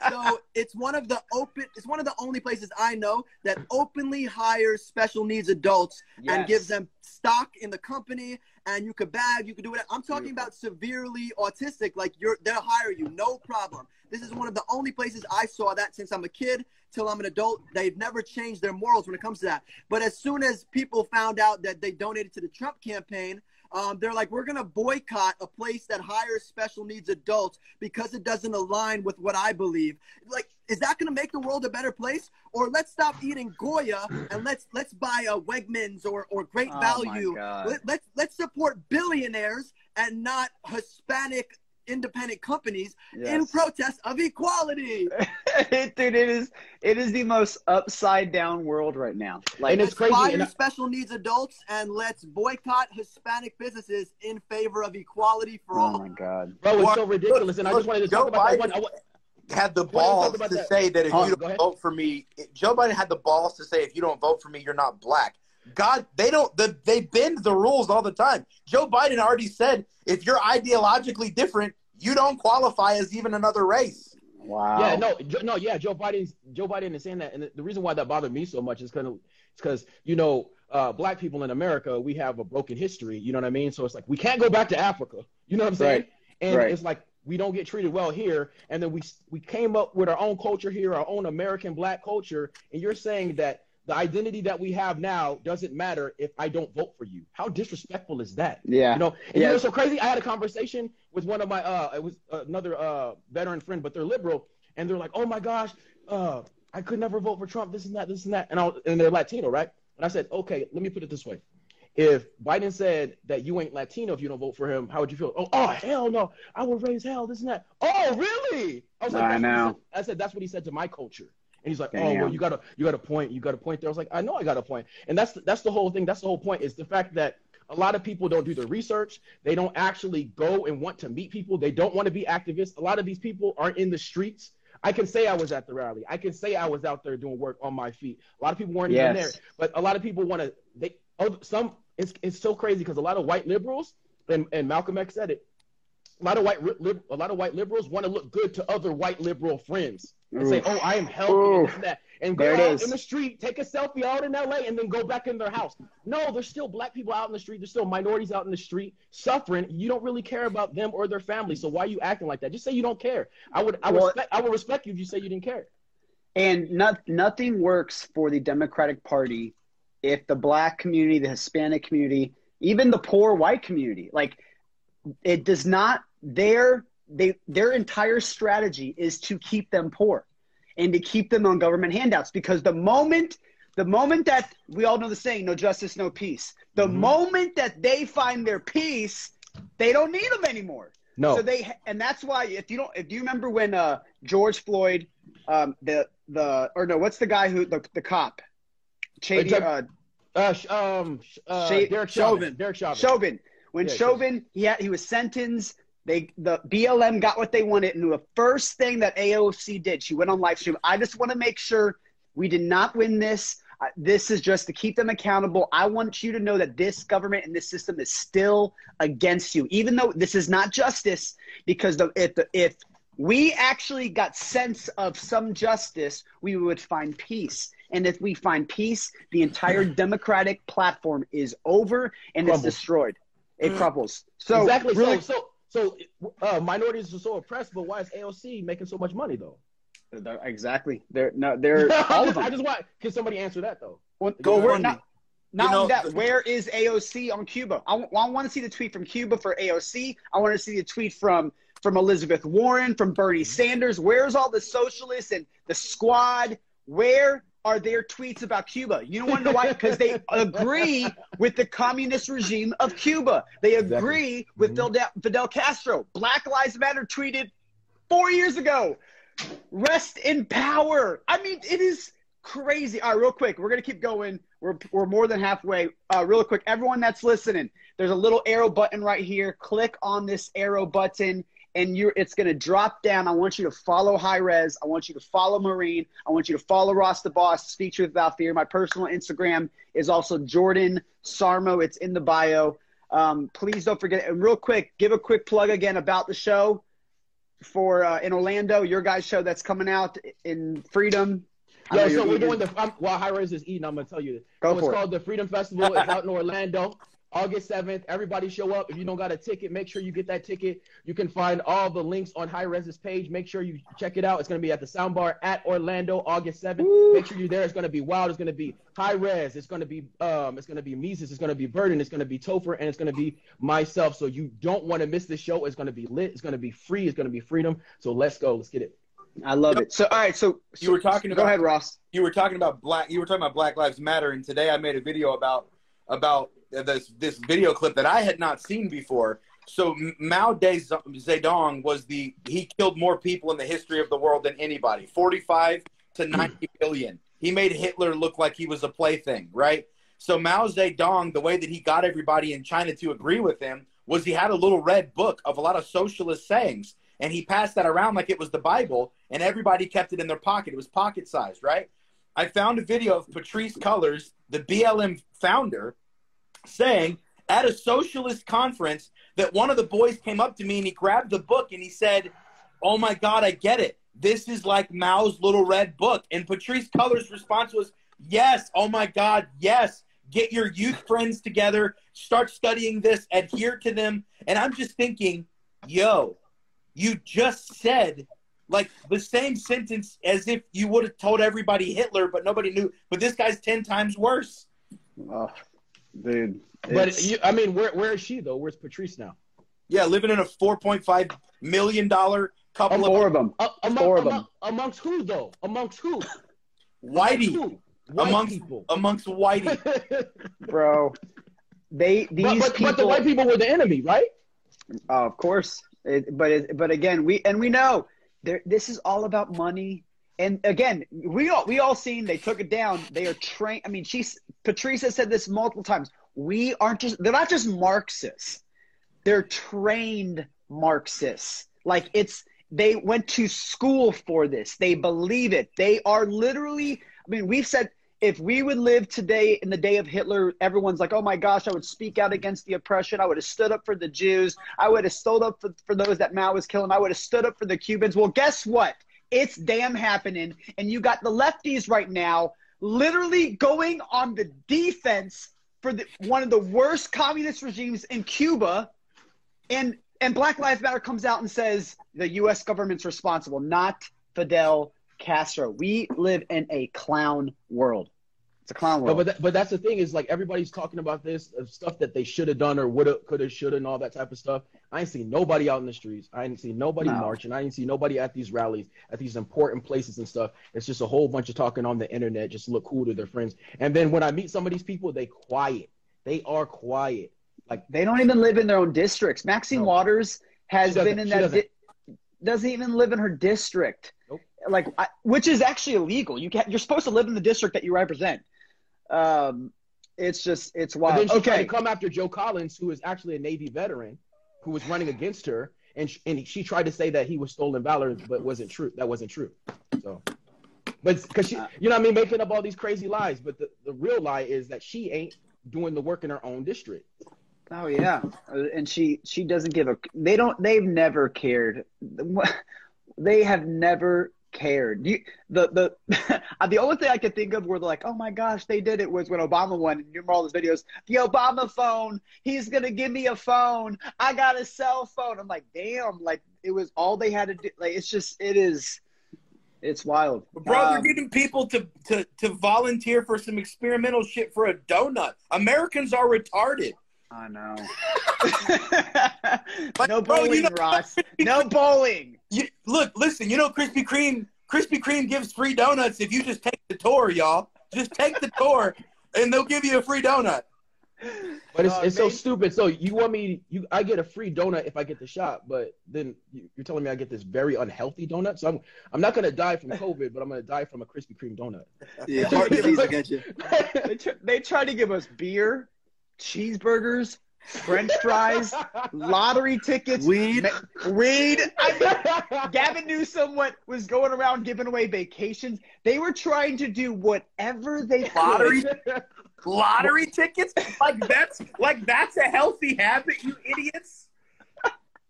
S2: So it's one of the open. It's one of the only places I know that openly hires special needs adults and gives them stock in the company. And you could bag, you could do it. I'm talking about severely autistic. Like you're, they'll hire you, no problem. This is one of the only places I saw that since I'm a kid till I'm an adult. They've never changed their morals when it comes to that. But as soon as people found out that they donated to the Trump campaign, um, they're like, we're going to boycott a place that hires special needs adults because it doesn't align with what I believe. Like, is that going to make the world a better place? Or let's stop eating Goya and let's let's buy a Wegmans or or Great
S1: Oh,
S2: Value. Let, let's let's support billionaires and not Hispanic independent companies in protest of equality.
S1: Dude, it is it is the most upside down world right now. Like
S4: And it's
S2: Let's
S4: crazy,
S2: fire
S4: and I-
S2: special needs adults and let's boycott Hispanic businesses in favor of equality for
S1: oh
S2: all.
S1: Oh my god.
S4: Bro, it's so ridiculous. And I just wanted to
S5: Joe
S4: talk about that
S5: Biden-
S4: one. I wa-
S5: had the
S4: Go ahead and talk
S5: balls
S4: about
S5: to
S4: that.
S5: say that if
S4: Huh,
S5: you don't vote for me, Joe Biden had the balls to say if you don't vote for me, you're not black. God, they don't. The, they bend the rules all the time. Joe Biden already said if you're ideologically different, you don't qualify as even another race.
S1: Wow.
S4: Yeah, no, no, yeah. Joe Biden's Joe Biden is saying that, and the- the reason why that bothered me so much is because it's because you know, uh, black people in America, we have a broken history. You know what I mean? So it's like we can't go back to Africa. You know what I'm saying?
S1: Right.
S4: And
S1: Right.
S4: it's like we don't get treated well here, and then we we came up with our own culture here, our own American black culture, and you're saying that the identity that we have now doesn't matter if I don't vote for you. How disrespectful is that?
S1: Yeah.
S4: You know, and you
S1: Yeah.
S4: know so crazy? I had a conversation with one of my uh it was another uh veteran friend, but they're liberal, and they're like, Oh my gosh, uh, I could never vote for Trump, this and that, this and that. And I was, and they're Latino, right? And I said, Okay, let me put it this way. If Biden said that you ain't Latino if you don't vote for him, how would you feel? Oh, oh hell no. I would raise hell, this and that. Oh, really? I was like,
S1: I
S4: "That's what he
S1: know.
S4: I said, that's what he said to my culture. And he's like, oh, well, you got to you got a point. You got a point there. I was like, I know I got a point. And that's that's the whole thing. That's the whole point is the fact that a lot of people don't do the research. They don't actually go and want to meet people. They don't want to be activists. A lot of these people aren't in the streets. I can say I was at the rally. I can say I was out there doing work on my feet. A lot of people weren't even there. But a lot of people want to. They oh, some. It's it's so crazy because a lot of white liberals and, and Malcolm X said it. A lot of white lib, a lot of white liberals want to look good to other white liberal friends and say, "Oh, I am healthy and this
S1: Oof.
S4: and that," and go out
S1: is.
S4: in the street, take a selfie out in LA, and then go back in their house. No, there's still black people out in the street. There's still minorities out in the street suffering. You don't really care about them or their family. So why are you acting like that? Just say you don't care. I would, I would,
S1: Well-
S4: respect, I would respect you if you say you didn't care.
S1: And not, nothing works for the Democratic Party if the black community, the Hispanic community, even the poor white community, like it does not their they their entire strategy is to keep them poor and to keep them on government handouts because the moment the moment that we all know the saying no justice no peace the
S4: Mhm.
S1: moment that they find their peace they don't need them anymore
S4: No,
S1: so they and that's why if you don't if you remember when uh George Floyd um the the or no what's the guy who the the cop Chady, uh,
S4: uh, um, uh, Derek
S2: Chauvin.
S4: Chauvin. Derek Chauvin.
S1: Chauvin when
S4: Yeah,
S1: Chauvin he had, he was sentenced they the BLM got what they wanted and the first thing that AOC did she went on live stream I just want to make sure We did not win this. Uh, this is just to keep them accountable. I want you to know that this government and this system is still against you, even though this is not justice. Because the, if the, if we actually got sense of some justice, we would find peace. And if we find peace, the entire democratic platform is over and
S4: Crumbles.
S1: it's destroyed. It crumbles. So
S4: exactly.
S1: really,
S4: so so so uh, minorities are so oppressed, but why is AOC making so much money though?
S1: They're- exactly. They're no, they're all of them.
S4: I just want can somebody answer that though?
S1: Well,
S4: Go where
S1: not,
S4: me.
S1: not
S5: You know,
S1: only that,
S5: the-
S1: where is AOC on Cuba? I, want to see the tweet from Cuba for AOC. I want to see the tweet from from Elizabeth Warren, from Bernie Sanders. Where's all the socialists and the squad? Where are their tweets about Cuba? You don't want to know why? Because they agree with the communist regime of Cuba. They
S4: Exactly.
S1: agree with
S4: Mhm.
S1: Fidel, Fidel Castro. Black Lives Matter tweeted four years ago. Rest in power. I mean, it is crazy. All right, real quick, we're gonna keep going. We're we're more than halfway. Uh, real quick, everyone that's listening, there's a little arrow button right here. Click on this arrow button, and you're it's gonna drop down. I want you to follow Hi-Rez. I want you to follow Marine. I want you to follow Ross the Boss. Speak Truth Without Fear. My personal Instagram is also Jordan Sarmo. It's in the bio. Um, please don't forget. And real quick, give a quick plug again about the show for uh, in Orlando. Your guys' show that's coming out in Freedom.
S4: Yo, so we're
S1: eager.
S4: doing the I'm, while Hi-Rez is eating. I'm gonna tell you.
S1: Go
S4: so it's
S1: for it.
S4: called the Freedom Festival. It's out in Orlando, August 7th. Everybody show up. If you don't got a ticket, make sure you get that ticket. You can find all the links on Hi-Rez's page. Make sure you check it out. It's gonna be at the Soundbar at Orlando, August 7th.
S1: Woo.
S4: Make sure you're there. It's gonna be wild. It's gonna be Hi-Rez. It's gonna be um. It's gonna be Mises. It's gonna be Burden. It's gonna be Topher, and it's gonna be myself. So you don't want to miss this show. It's gonna be lit. It's gonna be free. It's gonna be freedom. So let's go. Let's get it.
S1: I love it. So all right, so
S5: You were talking
S1: Go ahead, Ross.
S5: you were talking about black you were talking about black lives matter and today i made a video about about Uh, this this video clip that i had not seen before. So mao zedong was the he killed more people in the history of the world than anybody. 45 to hmm. 90 billion. He made hitler look like he was a plaything right? So mao zedong the way that he got everybody in china to agree with him was he had a little red book of a lot of socialist sayings and he passed that around like it was the bible and everybody kept it in their pocket. It was pocket sized right? I found a video of Patrisse Cullors, the BLM founder, saying at a socialist conference that one of the boys came up to me and he grabbed the book and he said, Oh my God, I get it. This is like Mao's little red book. And Patrisse Cullors' response was, Yes, oh my God, yes. Get your youth friends together, start studying this, adhere to them. And I'm just thinking, yo, you just said like the same sentence as if you would have told everybody Hitler, but nobody knew. But this guy's ten times worse.
S1: Oh, dude.
S4: But you, I mean, where where is she though? Where's Patrisse now?
S5: Yeah, living in a four point five million dollar couple
S1: four
S5: of
S1: of them.
S4: Uh, among,
S1: Four of
S4: among-
S1: them.
S4: amongst who though? Amongst who?
S5: whitey
S4: Who? White
S5: amongst
S4: people.
S5: amongst whitey.
S1: bro. They these
S4: but,
S1: people.
S4: but the white people were the enemy, right?
S1: Oh, of course. It, but it, but again, we and we know there. This is all about money. And again, we all we all seen they took it down. They are trained. I mean, she's Patrisse has said this multiple times. We aren't just. They're not just Marxists. They're trained Marxists. Like it's. They went to school for this. They believe it. They are literally. I mean, we've said if we would live today in the day of Hitler, everyone's like, oh my gosh, I would speak out against the oppression. I would have stood up for the Jews. I would have stood up for, for those that Mao was killing. I would have stood up for the Cubans. Well, guess what? It's damn happening. And you got the lefties right now literally going on the defense for the, one of the worst communist regimes in Cuba. And, and Black Lives Matter comes out and says the U.S. government's responsible, not Fidel Castro. We live in a clown world. It's a clown
S4: But
S1: world.
S4: but, that, but that's the thing is like everybody's talking about this of stuff that they should have done or would have, could have, should have, and all that type of stuff. I ain't seen nobody out in the streets. I ain't seen nobody
S1: No.
S4: marching. I ain't seen nobody at these rallies, at these important places and stuff. It's just a whole bunch of talking on the internet, just look cool to their friends. And then when I meet some of these people, they quiet. They are quiet. Like
S1: They don't even live in their own districts. Maxine
S4: No.
S1: Waters has been in that.
S4: doesn't.
S1: Di- doesn't even live in her district.
S4: Nope.
S1: Like, I, which is actually illegal. You can't. You're supposed to live in the district that you represent. Um, it's just it's
S4: And
S1: wild.
S4: then she tried
S1: okay.
S4: to come after Joe Collins, who is actually a Navy veteran, who was running against her, and sh- and she tried to say that he was stolen valor, but wasn't true. That wasn't true. So but because she, you know, what I mean, making up all these crazy lies. But the, the real lie is that she ain't doing the work in her own district.
S1: Oh yeah, Uh, and she she doesn't give a. They don't. They've never cared. They have never cared. You, the the the only thing I could think of where they're like, oh my gosh, they did it was when Obama won. And You remember all those videos? The Obama phone. He's gonna give me a phone. I got a cell phone. I'm like, damn. Like it was all they had to do. Like it's just it is. It's wild.
S5: Bro,
S1: Um,
S5: they're getting people to, to, to volunteer for some experimental shit for a donut. Americans are retarded.
S1: I know.
S5: Like,
S1: no
S5: bro,
S1: bowling,
S5: you know-
S1: Ross. No bowling.
S5: You, look, listen, you know Krispy Kreme Krispy Kreme gives free donuts if you just take the tour, y'all. Just take the tour and they'll give you a free donut.
S4: But it's,
S1: Uh,
S4: it's so stupid. So you want me? You I get a free donut if I get the shot, but then you- you're telling me I get this very unhealthy donut. So I'm I'm not gonna die from COVID, but I'm gonna die from a Krispy Kreme donut.
S2: Yeah, heart disease will get you.
S1: They, tr- they try to give us beer, cheeseburgers, French fries, lottery tickets,
S2: Weed.
S1: ma- weed. I mean, Gavin Newsom what was going around giving away vacations. They were trying to do whatever they could.
S5: Lottery lottery tickets? Like that's like that's a healthy habit, you idiots.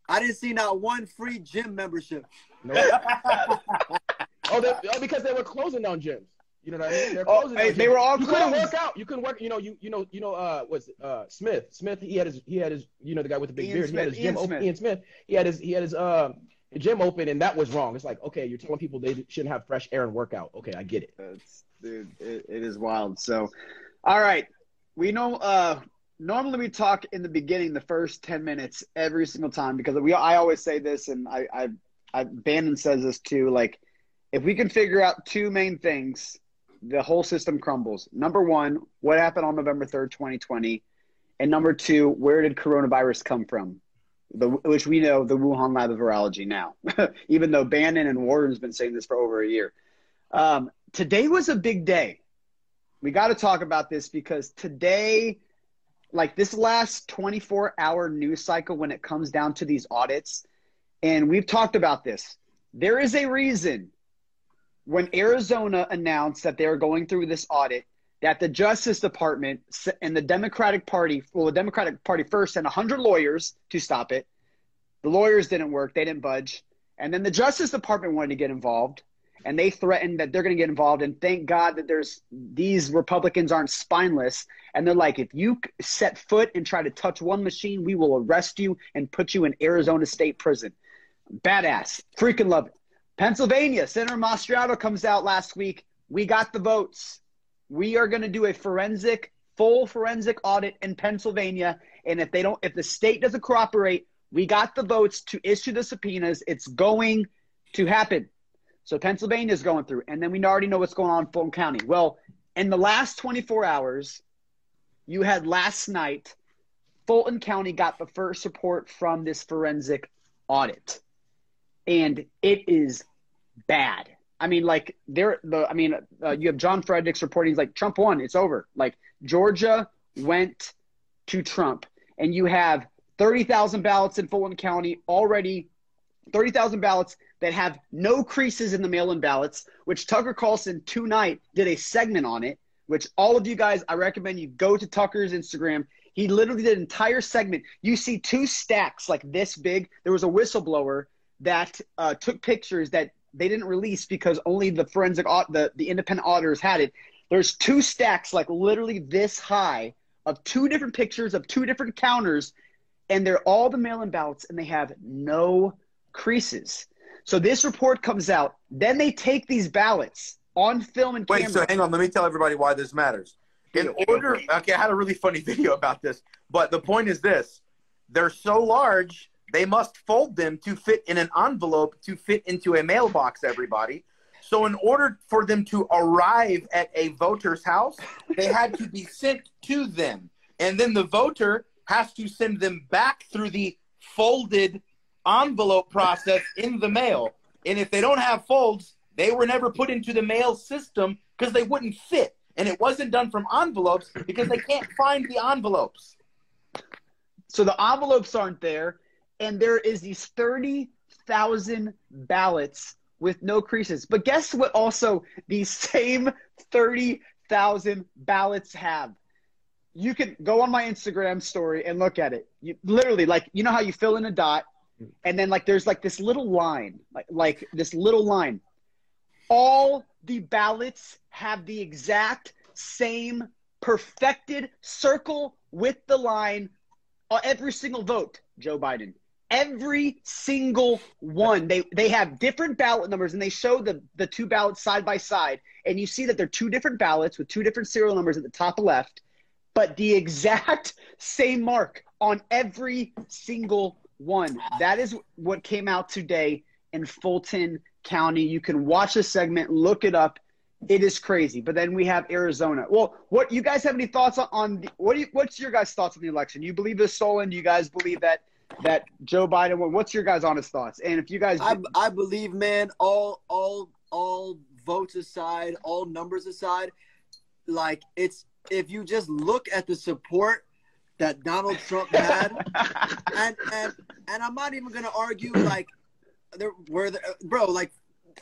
S2: I didn't see not one free gym membership.
S4: No. oh, they, oh, because they were closing down gyms. You know what I mean? They're
S1: Oh, hey, they were all
S4: You couldn't work out. You couldn't work. You know. You you know. You know. Uh, was uh Smith? Smith. He had his. He had his. You know the guy with the big
S1: Ian
S4: beard. he had
S1: Smith,
S4: his gym
S1: Ian
S4: open.
S1: Smith.
S4: Ian Smith. He had his. He had his. Uh, gym open, and that was wrong. It's like, okay, you're telling people they shouldn't have fresh air and workout. Okay, I get it.
S1: It's, dude, it, it is wild. So, all right, we know. Uh, normally we talk in the beginning, the first ten minutes every single time because we. I always say this, and I, I, I Bannon says this too. Like, if we can figure out two main things, the whole system crumbles. Number one, what happened on November third, twenty twenty, and number two, where did coronavirus come from? The, which we know the Wuhan lab of virology now, even though Bannon and Warren's been saying this for over a year. Um, today was a big day. We got to talk about this because today, like this last 24 hour news cycle, when it comes down to these audits, and we've talked about this, there is a reason when Arizona announced that they were going through this audit that the Justice Department and the Democratic Party, well, the Democratic Party first sent 100 lawyers to stop it. The lawyers didn't work, they didn't budge. And then the Justice Department wanted to get involved and they threatened that they're going to get involved. And thank God that there's these Republicans aren't spineless. And they're like, if you set foot and try to touch one machine, we will arrest you and put you in Arizona State Prison. Badass. Freaking love it. Pennsylvania, Senator Mastriano comes out last week. We got the votes. We are going to do a forensic, full forensic audit in Pennsylvania. And if they don't, if the state doesn't cooperate, we got the votes to issue the subpoenas. It's going to happen. So Pennsylvania is going through, and then we already know what's going on in Fulton County. Well, in the last 24 hours, you had last night, Fulton County got the first report from this forensic audit, and it is bad. I mean, like there, the I mean, uh, you have John Fredericks reporting he's like Trump won, it's over. Like Georgia went to Trump, and you have 30,000 ballots in Fulton County already 30,000 ballots that have no creases in the mail-in ballots, which Tucker Carlson tonight did a segment on it, which all of you guys, I recommend you go to Tucker's Instagram. He literally did an entire segment. You see two stacks like this big. There was a whistleblower that uh, took pictures that they didn't release because only the forensic, the, the independent auditors had it. There's two stacks like literally this high of two different pictures of two different counters, and they're all the mail-in ballots, and they have no creases. So this report comes out. Then they take these ballots on film and
S5: Wait,
S1: camera.
S5: so hang on. Let me tell everybody why this matters. In order, okay, I had a really funny video about this, but the point is this: they're so large, they must fold them to fit in an envelope to fit into a mailbox. Everybody. So, in order for them to arrive at a voter's house, they had to be sent to them, and then the voter has to send them back through the folded envelope process in the mail. And if they don't have folds, they were never put into the mail system because they wouldn't fit. And it wasn't done from envelopes because they can't find the envelopes.
S1: So the envelopes aren't there, and there is these thirty thousand ballots with no creases. But guess what? Also, these same thirty thousand ballots have. You can go on my Instagram story and look at it. You literally like you know how you fill in a dot, and then like there's like this little line, like like this little line. All the ballots have the exact same perfected circle with the line. Uh, every single vote, Joe Biden. Every single one. They they have different ballot numbers and they show the the two ballots side by side, and you see that they're two different ballots with two different serial numbers at the top left, but the exact same mark on every single one. That is what came out today in Fulton County. You can watch the segment, look it up. It is crazy. But then we have Arizona. Well, what you guys have any thoughts on, on the, what you, what's your guys' thoughts on the election? You believe it's stolen? Do you guys believe that that Joe Biden won? What's your guys' honest thoughts? And if you guys
S2: I, I believe, man, all all all votes aside, all numbers aside, like it's if you just look at the support that Donald Trump had, and and and I'm not even gonna argue like there were the, bro like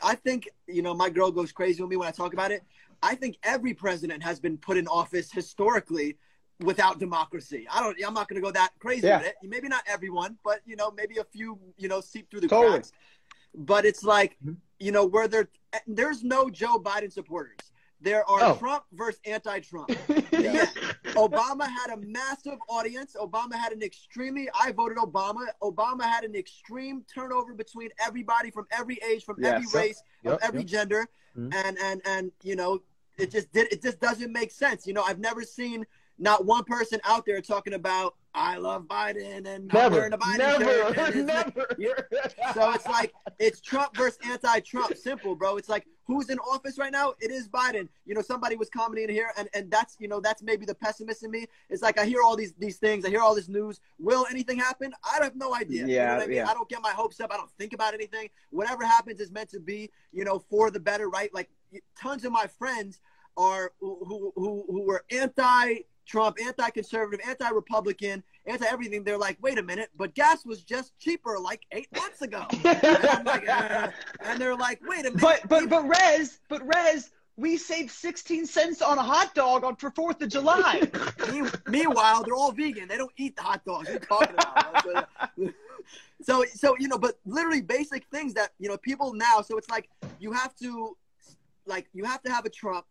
S2: I think you know my girl goes crazy with me when I talk about it. I think every president has been put in office historically without democracy. I don't. I'm not going to go that crazy
S1: Yeah.
S2: with it. Maybe not everyone, but you know, maybe a few. You know, seep through the
S1: Totally.
S2: cracks. But it's like,
S4: Mhm.
S2: you know, where there, there's no Joe Biden supporters. There are
S4: Oh.
S2: Trump versus anti-Trump. Yeah. Obama had a massive audience. Obama had an extremely. I voted Obama. Obama had an extreme turnover between everybody from every age, from every race,
S4: Yep,
S2: of every
S4: yep.
S2: gender,
S4: Mhm.
S2: and and and you know, it just did. It just doesn't make sense. You know, I've never seen not one person out there talking about I love Biden and I'm wearing a Biden
S4: never,
S2: shirt. and it's-
S4: never.
S2: so it's like it's Trump versus anti-Trump. Simple, bro. It's like who's in office right now? It is Biden. You know, somebody was commenting here, and and that's you know that's maybe the pessimist in me. It's like I hear all these these things, I hear all this news. Will anything happen? I have no idea. you know
S1: Yeah,
S2: I mean?
S1: yeah.
S2: I don't get my hopes up. I don't think about anything. Whatever happens is meant to be. You know, for the better, right? Like tons of my friends are who who who, who were anti. Trump, anti-conservative, anti-Republican, anti-everything. They're like, wait a minute, but gas was just cheaper like eight months ago. And, like, "Uh," and they're like, wait a minute.
S1: But but but Rez, but Rez, we saved sixteen cents on a hot dog on for Fourth of July.
S2: Meanwhile, they're all vegan. They don't eat the hot dogs. Are talking about? So, so you know, but literally basic things that you know people now. So it's like you have to, like, you have to have a Trump,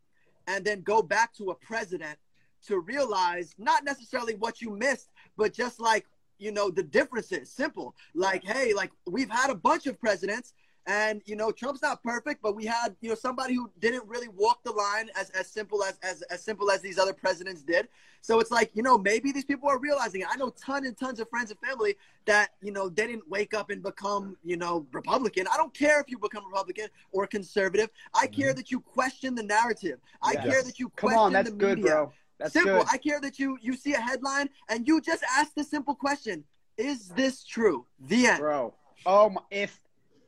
S2: and then go back to a president to realize not necessarily what you missed, but just like you know the differences. Simple. Like, hey, like we've had a bunch of presidents. And you know Trump's not perfect, but we had you know somebody who didn't really walk the line as, as simple as, as as simple as these other presidents did. So it's like, you know, maybe these people are realizing it. I know ton and tons of friends and family that, you know, they didn't wake up and become, you know, Republican. I don't care if you become Republican or conservative. I mm-hmm. care that you question the narrative. I
S1: Yes.
S2: care that you question Come
S1: on, that's
S2: the
S1: good, bro. That's
S2: simple.
S1: good.
S2: I care that you you see a headline and you just ask the simple question: Is this true? The end.
S1: Bro, oh my, if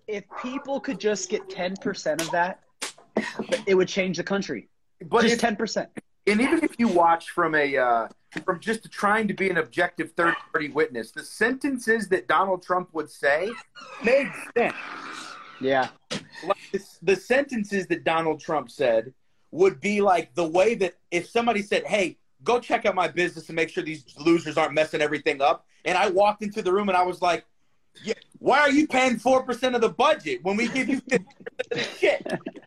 S1: if people could just get ten percent of that, it would change the country.
S5: But
S1: just ten percent.
S5: and even if you watch from a uh, from just trying to be an objective third party witness, the sentences that Donald Trump would say made sense.
S1: Yeah.
S5: Like the, the sentences that Donald Trump said would be like the way that if somebody said, "Hey, go check out my business and make sure these losers aren't messing everything up," and I walked into the room and I was like. Yeah, why are you paying four percent of the budget when we give you 50% of the shit?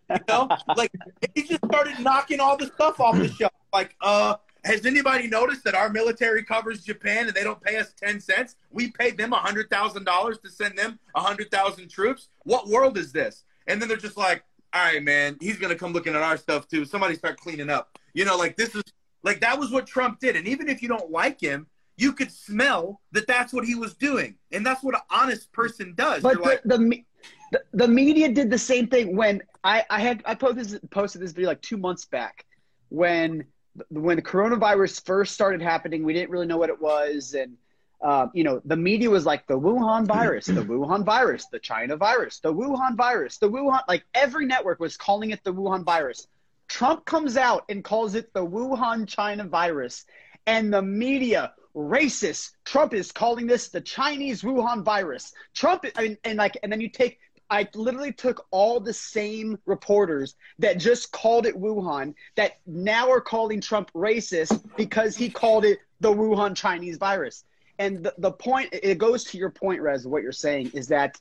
S5: You know, like he just started knocking all the stuff off the shelf. Like, uh, has anybody noticed that our military covers Japan and they don't pay us ten cents? We paid them hundred thousand dollars to send them hundred thousand troops. What world is this? And then they're just like, all right, man, he's gonna come looking at our stuff too. Somebody start cleaning up. You know, like this is like that was what Trump did. And even if you don't like him, you could smell that that's what he was doing, and that's what an honest person does.
S1: But the,
S5: like,
S1: the, the the media did the same thing when I I had I posted this, posted this video like two months back when when the coronavirus first started happening. We didn't really know what it was, and uh, you know the media was like the Wuhan virus, the Wuhan virus, the China virus, the Wuhan virus, the Wuhan. Like every network was calling it the Wuhan virus. Trump comes out and calls it the Wuhan China virus, and the media racist. Trump is calling this the Chinese Wuhan virus. Trump, mean, and like, and then you take I literally took all the same reporters that just called it Wuhan that now are calling Trump racist because he called it the Wuhan Chinese virus. And the, the point, it goes to your point, Rez, what you're saying is that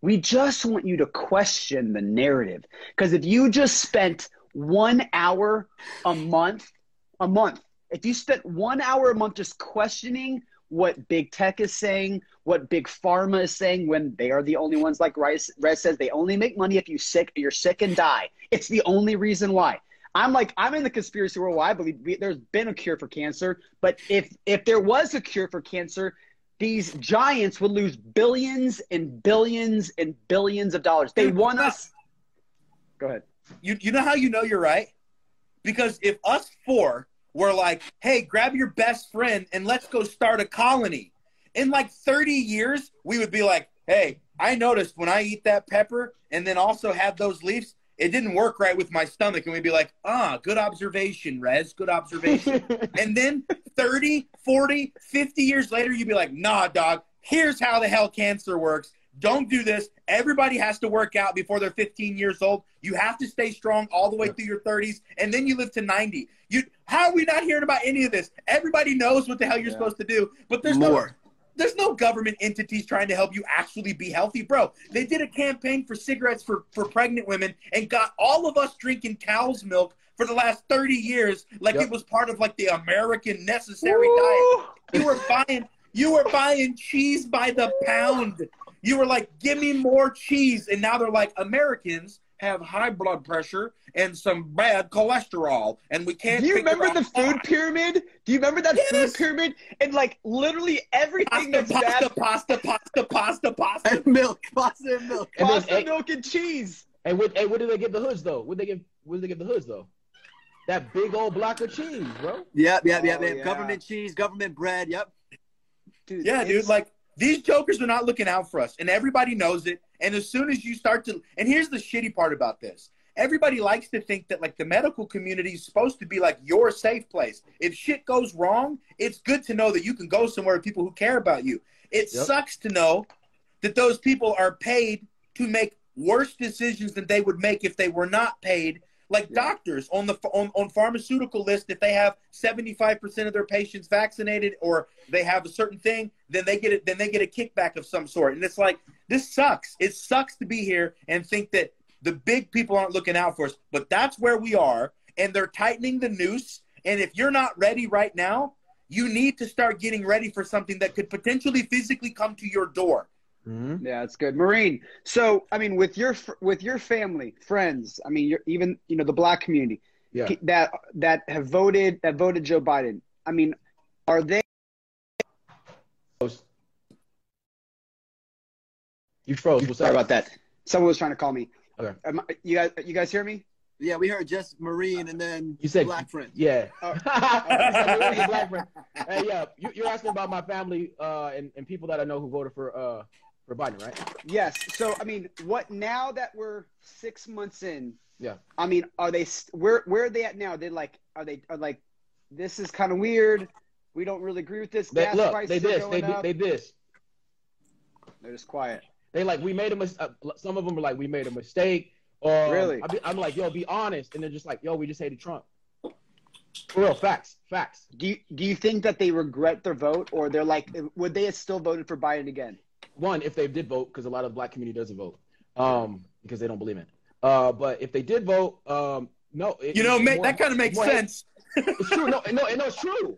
S1: we just want you to question the narrative. Because if you just spent one hour a month, a month, if you spent one hour a month just questioning what big tech is saying, what big pharma is saying, when they are the only ones, like Rez says, they only make money if you sick, you're sick and die. It's the only reason why. I'm like I'm in the conspiracy world. I believe we, there's been a cure for cancer, but if if there was a cure for cancer, these giants would lose billions and billions and billions of dollars. They want us. Go ahead.
S5: You you know how you know you're right? Because if us four were like, hey, grab your best friend and let's go start a colony. In like 30 years, we would be like, hey, I noticed when I eat that pepper and then also have those leaves, it didn't work right with my stomach. And we'd be like, ah, good observation, Rez, good observation. and then 30, 40, 50 years later, you'd be like, nah, dog, here's how the hell cancer works. Don't do this. Everybody has to work out before they're 15 years old. You have to stay strong all the way through your 30s, and then you live to 90. You, how are we not hearing about any of this? Everybody knows what the hell you're yeah. supposed to do, but there's more. No, there's no government entities trying to help you actually be healthy, bro. They did a campaign for cigarettes for, for pregnant women and got all of us drinking cow's milk for the last 30 years like yep. it was part of like the American necessary diet. You were buying you were buying cheese by the pound. You were like, give me more cheese. And now they're like, Americans have high blood pressure and some bad cholesterol, and we can't.
S1: Do you remember the food pyramid? Do you remember that yes. food pyramid? And like literally everything
S5: pasta,
S1: that's
S5: pasta,
S1: bad.
S5: pasta, pasta, pasta, pasta,
S2: and milk, pasta and milk,
S1: and pasta, then, milk, and cheese.
S4: And what? And what do they give the hoods though? What they give? What do they give the hoods though? That big old block of cheese, bro.
S2: Yep, yep, yep, oh, yep. Yeah. Government cheese, government bread. Yep.
S5: Dude, yeah, dude. Like these jokers are not looking out for us, and everybody knows it. And as soon as you start to, and here's the shitty part about this everybody likes to think that like the medical community is supposed to be like your safe place. If shit goes wrong, it's good to know that you can go somewhere with people who care about you. It yep. sucks to know that those people are paid to make worse decisions than they would make if they were not paid like yeah. doctors on the on, on pharmaceutical list if they have 75% of their patients vaccinated or they have a certain thing then they get it then they get a kickback of some sort and it's like this sucks it sucks to be here and think that the big people aren't looking out for us but that's where we are and they're tightening the noose and if you're not ready right now you need to start getting ready for something that could potentially physically come to your door
S1: Mm-hmm. Yeah, that's good, Marine. So, I mean, with your with your family, friends, I mean, you're even you know the black community, yeah. that that have voted that voted Joe Biden. I mean, are they?
S4: You froze. What's
S1: Sorry about that. Someone was trying to call me.
S4: Okay.
S1: Am, you guys, you guys hear me?
S2: Yeah, we heard just Marine and then
S4: you said
S2: black friend.
S4: Yeah. Oh. black friend. Hey, yeah, you, are asking about my family uh, and, and people that I know who voted for uh, for Biden, right?
S1: Yes. So I mean, what now that we're six months in?
S4: Yeah.
S1: I mean, are they where where are they at now? They like are they are like this is kind of weird. We don't really agree with this.
S4: They,
S1: Gas
S4: look,
S1: prices
S4: they this,
S1: they
S4: up. they this.
S1: They're just quiet.
S4: They like we made a mis- uh, Some of them are like we made a mistake. Or
S1: really,
S4: I am like, yo, be honest, and they're just like, yo, we just hated Trump. For real, facts, facts.
S1: Do you, do you think that they regret their vote, or they're like, would they have still voted for Biden again?
S4: one, if they did vote, because a lot of the black community doesn't vote, um, because they don't believe in it. Uh, but if they did vote, um, no,
S5: it, you know, more, that kind of makes sense.
S4: it's true. No, no, no, it's true.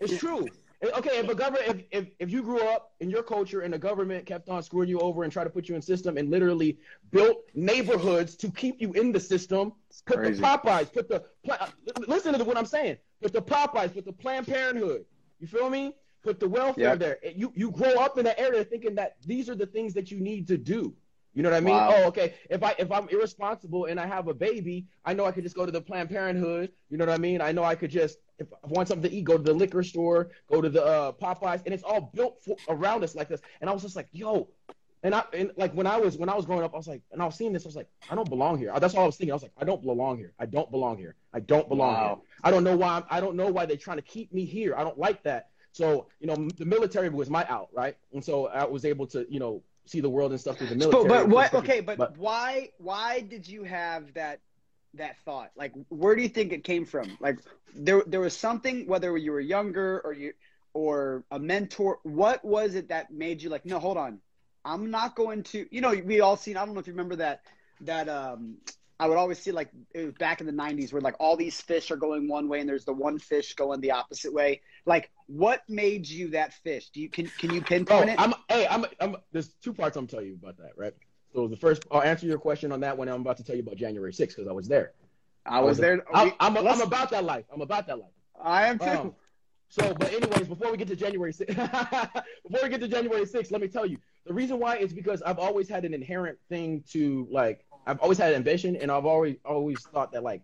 S4: It's true. Okay, if a government, if, if, if you grew up in your culture and the government kept on screwing you over and try to put you in system and literally built neighborhoods to keep you in the system, put Crazy. the Popeyes, put the uh, listen to what I'm saying, put the Popeyes, put the Planned Parenthood. You feel me? put the welfare yep. there. You you grow up in that area thinking that these are the things that you need to do. You know what I mean? Wow. Oh, okay. If I if I'm irresponsible and I have a baby, I know I could just go to the Planned Parenthood. You know what I mean? I know I could just if I want something to eat, go to the liquor store, go to the uh, Popeyes, and it's all built for, around us like this. And I was just like, yo, and I and like when I was when I was growing up, I was like, and I was seeing this, I was like, I don't belong here. That's all I was thinking. I was like, I don't belong here. I don't belong here. I don't belong wow. here. I don't know why. I'm, I don't know why they're trying to keep me here. I don't like that. So, you know, the military was my out, right? And so I was able to, you know, see the world and stuff through the military.
S1: but but what?
S4: But-
S1: Okay, but, why? Why did you have that that thought? Like, where do you think it came from? Like, there there was something, whether you were younger or you or a mentor. What was it that made you like? No, hold on. I'm not going to. You know, we all seen. I don't know if you remember that. That um, I would always see like it was back in the '90s where like all these fish are going one way and there's the one fish going the opposite way. Like, what made you that fish? Do you can can you
S4: Oh,
S1: pinpoint it?
S4: I'm hey, I'm I'm there's two parts I'm telling you about that, right? So the first I'll answer your question on that one. I'm about to tell you about January 6th because I was there.
S1: I was there.
S4: I'm,
S1: we-
S4: I'm, I'm about that life. I'm about that life.
S1: I am too.
S4: Um, so, but anyways, before we get to January 6th, before we get to January 6th, let me tell you the reason why is because I've always had an inherent thing to like. I've always had ambition, and I've always always thought that like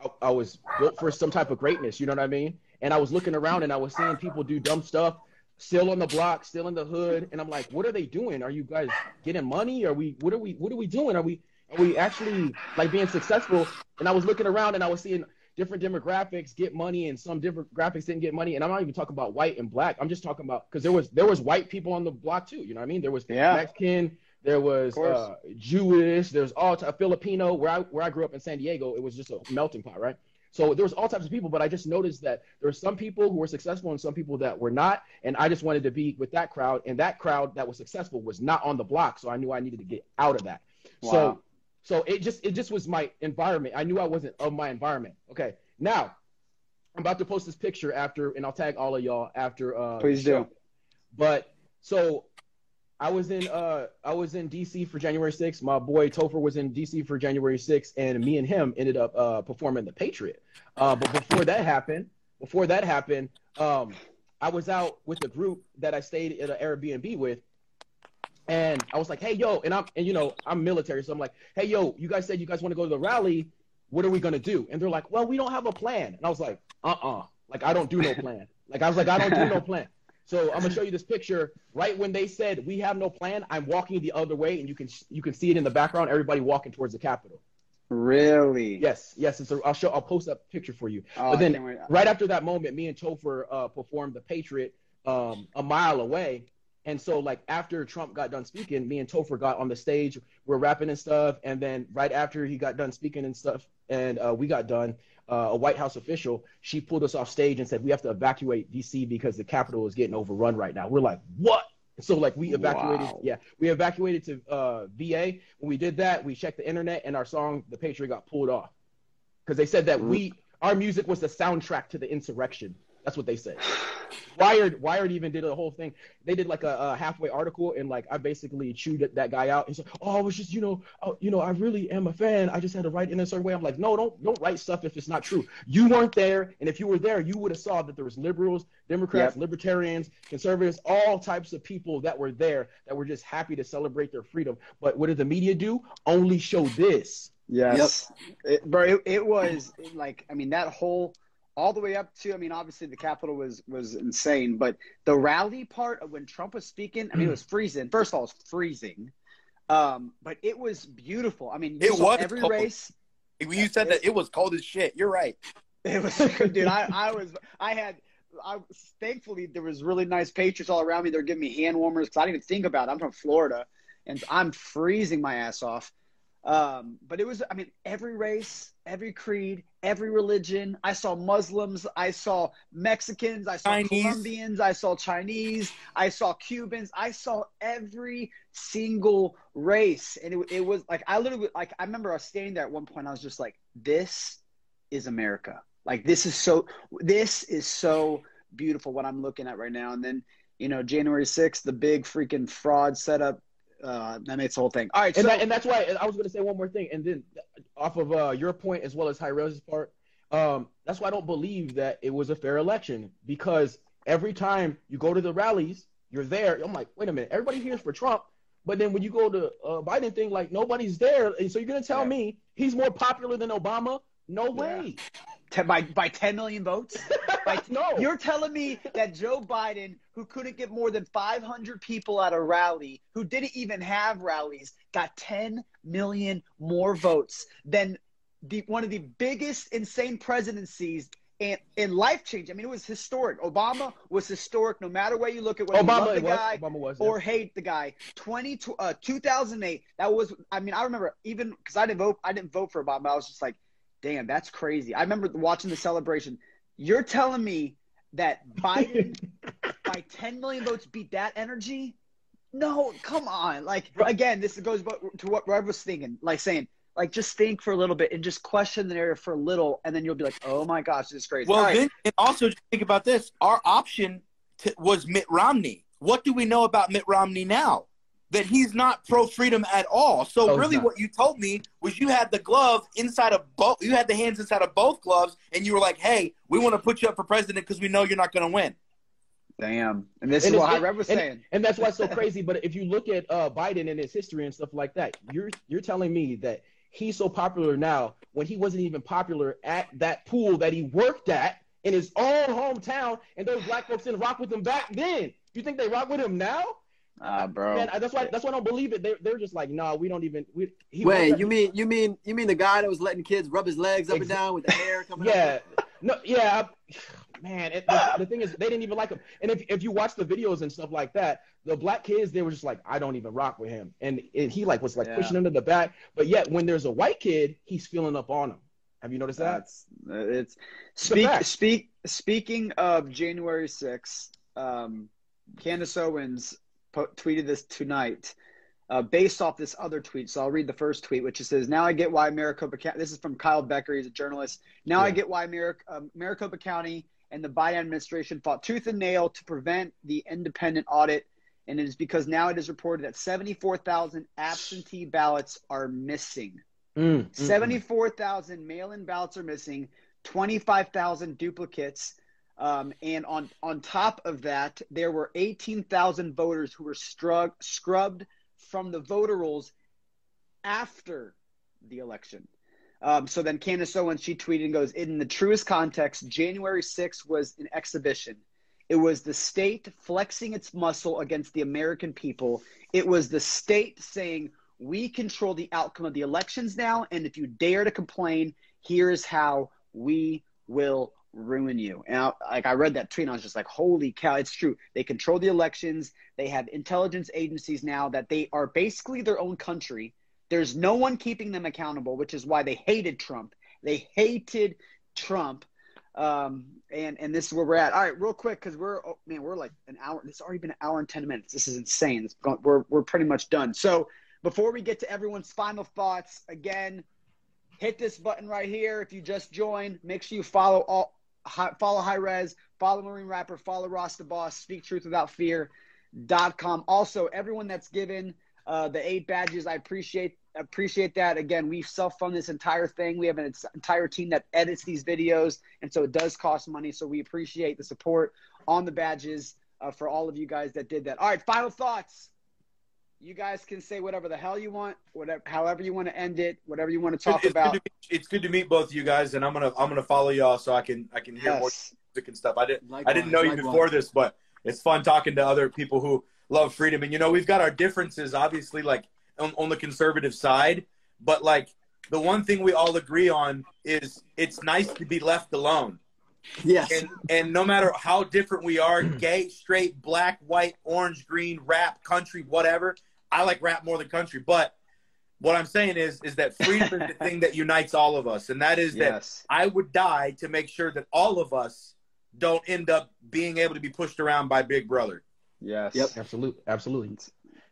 S4: I, I was built for some type of greatness. You know what I mean? And I was looking around, and I was seeing people do dumb stuff, still on the block, still in the hood, and I'm like, what are they doing? Are you guys getting money? Are we? What are we? What are we doing? Are we? Are we actually like being successful? And I was looking around, and I was seeing different demographics get money and some different graphics didn't get money and i'm not even talking about white and black i'm just talking about because there was there was white people on the block too you know what i mean there was
S1: Yeah.
S4: mexican there was uh, jewish there's all t- filipino where i where i grew up in san diego it was just a melting pot right so there was all types of people but i just noticed that there were some people who were successful and some people that were not and i just wanted to be with that crowd and that crowd that was successful was not on the block so i knew i needed to get out of that
S1: Wow.
S4: so so it just it just was my environment. I knew I wasn't of my environment. Okay. Now I'm about to post this picture after and I'll tag all of y'all after uh
S1: Please do.
S4: But so I was in uh I was in DC for January 6th. My boy Topher was in DC for January 6th and me and him ended up uh performing the Patriot. Uh but before that happened, before that happened, um I was out with a group that I stayed at an Airbnb with and I was like, "Hey, yo," and I'm and you know I'm military, so I'm like, "Hey, yo, you guys said you guys want to go to the rally. What are we gonna do?" And they're like, "Well, we don't have a plan." And I was like, "Uh-uh, like I don't do no plan. Like I was like, I don't do no plan." So I'm gonna show you this picture. Right when they said we have no plan, I'm walking the other way, and you can you can see it in the background. Everybody walking towards the Capitol.
S1: Really?
S4: Yes, yes. So I'll show I'll post that picture for you.
S1: Oh,
S4: but then right after that moment, me and Topher uh, performed the Patriot um, a mile away. And so, like after Trump got done speaking, me and Topher got on the stage. We're rapping and stuff. And then right after he got done speaking and stuff, and uh, we got done, uh, a White House official she pulled us off stage and said we have to evacuate D.C. because the Capitol is getting overrun right now. We're like, what? So like we evacuated,
S1: Wow.
S4: yeah, we evacuated to uh, VA. When we did that, we checked the internet, and our song "The Patriot" got pulled off because they said that we our music was the soundtrack to the insurrection. That's what they said. Wired Wired even did a whole thing. They did like a, a halfway article, and like I basically chewed that guy out. He's like, "Oh, I was just you know, oh, you know, I really am a fan. I just had to write in a certain way." I'm like, "No, don't don't write stuff if it's not true. You weren't there, and if you were there, you would have saw that there was liberals, Democrats, libertarians, conservatives, all types of people that were there that were just happy to celebrate their freedom. But what did the media do? Only show this.
S1: Yes. It, bro, it, it was like, I mean, that whole, all the way up to, I mean, obviously the Capitol was was insane, but the rally part of when Trump was speaking, I mean, it was freezing. First of all, it was freezing. Um, but it was beautiful. I mean, you
S5: It was
S1: every
S5: cold.
S1: race.
S5: When you said that, it was cold as shit. You're right.
S1: It was, dude. I, I was, I had, I was, thankfully there was really nice Patriots all around me. They're giving me hand warmers because I didn't even think about it. I'm from Florida, and I'm freezing my ass off. Um, but it was, I mean, every race, every creed, every religion. I saw Muslims, I saw Mexicans, I saw
S5: Chinese.
S1: Colombians, I saw Chinese, I saw Cubans, I saw every single race, and it, it was like I literally like I remember I was standing there at one point. I was just like, "This is America. Like this is so. This is so beautiful. What I'm looking at right now." And then you know, January 6th, the big freaking fraud setup. Uh, that makes the whole thing. All right,
S4: and,
S1: so
S4: that, and that's why I was going to say one more thing, and then off of uh, your point as well as Hi-Rez's part, um, that's why I don't believe that it was a fair election because every time you go to the rallies, you're there. I'm like, wait a minute, everybody here's for Trump, but then when you go to uh, Biden thing, like nobody's there, and so you're going to tell
S1: Yeah.
S4: me he's more popular than Obama? No way.
S1: Te- by by 10 million votes. Like
S4: No.
S1: you're telling me that Joe Biden, who couldn't get more than 500 people at a rally, who didn't even have rallies, got 10 million more votes than the one of the biggest insane presidencies and, and life change. I mean, it was historic. Obama was historic, no matter where you look at whether
S4: Obama
S1: the
S4: was.
S1: guy
S4: Obama was.
S1: or hate the guy. 20, uh, 2008. That was. I mean, I remember even because I didn't vote. I didn't vote for Obama. I was just like, damn, that's crazy. I remember watching the celebration. You're telling me that Biden by 10 million votes beat that energy? No, come on. Like again, this goes to what Rev was thinking, like saying, like just think for a little bit and just question the narrative for a little, and then you'll be like, oh my gosh, this is crazy.
S5: Well,
S1: right.
S5: then and also think about this. Our option to, was Mitt Romney. What do we know about Mitt Romney now? That he's not pro freedom at all. So
S4: Oh,
S5: really,
S4: not.
S5: what you told me was you had the glove inside of both. You had the hands inside of both gloves, and you were like, "Hey, we want to put you up for president because we know you're not going to win."
S1: Damn. And this
S4: And
S1: is what
S4: it's-
S1: Hi-Rez was
S4: and-
S1: saying.
S4: and that's why it's so crazy. But if you look at uh, Biden and his history and stuff like that, you're you're telling me that he's so popular now when he wasn't even popular at that pool that he worked at in his own hometown, and those black folks didn't rock with him back then. You think they rock with him now?
S1: Ah, bro.
S4: Man, that's why that's why I don't believe it. They're, they're just like, no, we don't even. We, he
S2: Wait, you mean you mean you mean the guy that was letting kids rub his legs up and down with the hair coming out?
S4: Yeah, no, yeah, I- man. It, the, the thing is, they didn't even like him. And if if you watch the videos and stuff like that, the black kids they were just like, I don't even rock with him, and, and he like was like
S1: Yeah.
S4: pushing him to the back. But yet, when there's a white kid, he's feeling up on him. Have you noticed that?
S1: That's it's speak speak speaking of January 6th, um, Candace Owens po- tweeted this tonight. Uh, based off this other tweet, so I'll read the first tweet, which says, "Now I get why Maricopa County." This is from Kyle Becker. He's a journalist. Now I get why Mar- um, Maricopa County and the Biden administration fought tooth and nail to prevent the independent audit, and it is because now it is reported that seventy-four thousand absentee ballots are missing.
S4: Mm, mm, mm.
S1: 74,000 mail-in ballots are missing, 25,000 duplicates. Um, and on, on top of that, there were 18,000 voters who were strug- scrubbed from the voter rolls after the election. Um, so then Candace Owens, she tweeted and goes, in the truest context, January 6th was an exhibition. It was the state flexing its muscle against the American people. It was the state saying, we control the outcome of the elections now, and if you dare to complain, here's how we will ruin you. And I, like I read that tweet, and I was just like, "Holy cow!" It's true. They control the elections. They have intelligence agencies now that they are basically their own country. There's no one keeping them accountable, which is why they hated Trump. They hated Trump. Um, and and this is where we're at. All right, real quick, because we're oh, man, we're like an hour. It's already been an hour and ten minutes. This is insane. It's we're we're pretty much done. So before we get to everyone's final thoughts, again, hit this button right here. If you just joined, make sure you follow all hi, follow Hi-Rez, follow Marine Rapper, follow Ross the Boss, Speak Truth Without Fear. Dot com. Also, everyone that's given uh, the eight badges, I appreciate appreciate that. Again, we self fund this entire thing. We have an entire team that edits these videos, and so it does cost money. So we appreciate the support on the badges uh, for all of you guys that did that. All right, final thoughts. You guys can say whatever the hell you want, whatever, however you want to end it, whatever you want to talk
S3: it's
S1: about.
S3: Good to meet, it's good to meet both of you guys, and I'm gonna I'm gonna follow y'all so I can I can hear more
S1: Yes.
S3: music and stuff. I didn't I didn't know you
S2: likewise.
S3: before this, but it's fun talking to other people who love freedom. And you know, we've got our differences, obviously, like on, on the conservative side, but like the one thing we all agree on is it's nice to be left alone.
S2: Yes.
S3: And and no matter how different we are, gay, straight, black, white, orange, green, rap, country, whatever. I like rap more than country, but what I'm saying is is that freedom is the thing that unites all of us, and that is that I would die to make sure that all of us don't end up being able to be pushed around by Big Brother.
S1: Yes.
S2: Yep.
S4: Absolutely, absolutely.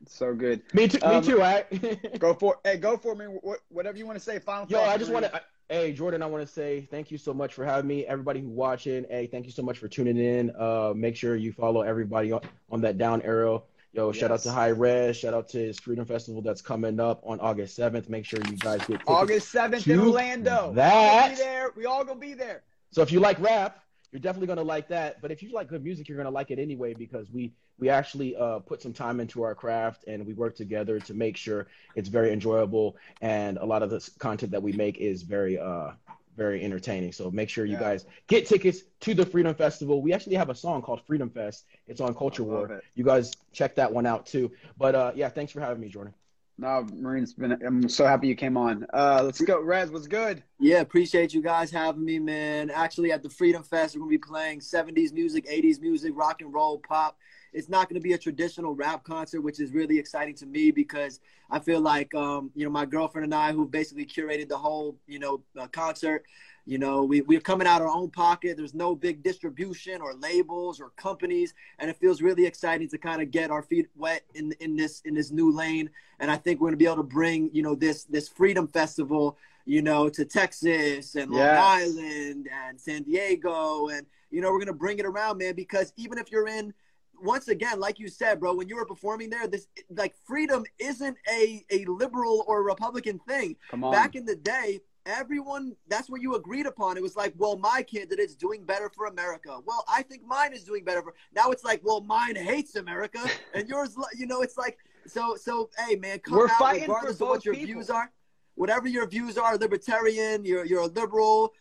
S1: So good.
S4: Me too.
S1: Um,
S4: me too. I.
S1: Go for Hey, go for me. Whatever you want to say. Final
S4: Yo, I just want to. Hey, Jordan, I want to say thank you so much for having me. Everybody who's watching, hey, thank you so much for tuning in. Uh, make sure you follow everybody on, on that down arrow. Yo, shout out to Hi-Rez. Shout out to his Freedom Festival that's coming up on August 7th. Make sure you guys get.
S1: August 7th in Orlando.
S4: that.
S1: We'll be there. We all gonna be there.
S4: So if you like rap, you're definitely gonna like that. But if you like good music, you're gonna like it anyway because we we actually uh, put some time into our craft and we work together to make sure it's very enjoyable and a lot of the content that we make is very uh very entertaining. So make sure you
S1: Yeah.
S4: guys get tickets to the Freedom Festival. We actually have a song called Freedom Fest. It's on Culture War.
S1: it.
S4: You guys check that one out too. But uh, yeah, thanks for having me, Jordan.
S1: No, Marine's been. I'm so happy you came on. Uh, let's go, Rez. What's good?
S2: Yeah, appreciate you guys having me, man. Actually, at the Freedom Fest, we're gonna be playing '70s music, '80s music, rock and roll, pop. It's not gonna be a traditional rap concert, which is really exciting to me because I feel like, um, you know, my girlfriend and I, who basically curated the whole, you know, uh, concert, you know, we, we're coming out our own pocket. There's no big distribution or labels or companies, and it feels really exciting to kind of get our feet wet in in this in this new lane. And I think we're gonna be able to bring you know this this Freedom Festival, you know, to Texas and Long
S1: Yes.
S2: Island and San Diego, and you know we're gonna bring it around, man. Because even if you're in once again, like you said, bro, when you were performing there, this like freedom isn't a a liberal or Republican thing
S1: Come on.
S2: back in the day everyone that's what you agreed upon it was like well my candidate's doing better for america well i think mine is doing better for now it's like well mine hates america and yours you know it's like so so hey man come
S1: We're
S2: out
S1: fighting for
S2: regardless of what your
S1: people.
S2: views are whatever your views are libertarian you're you're a liberal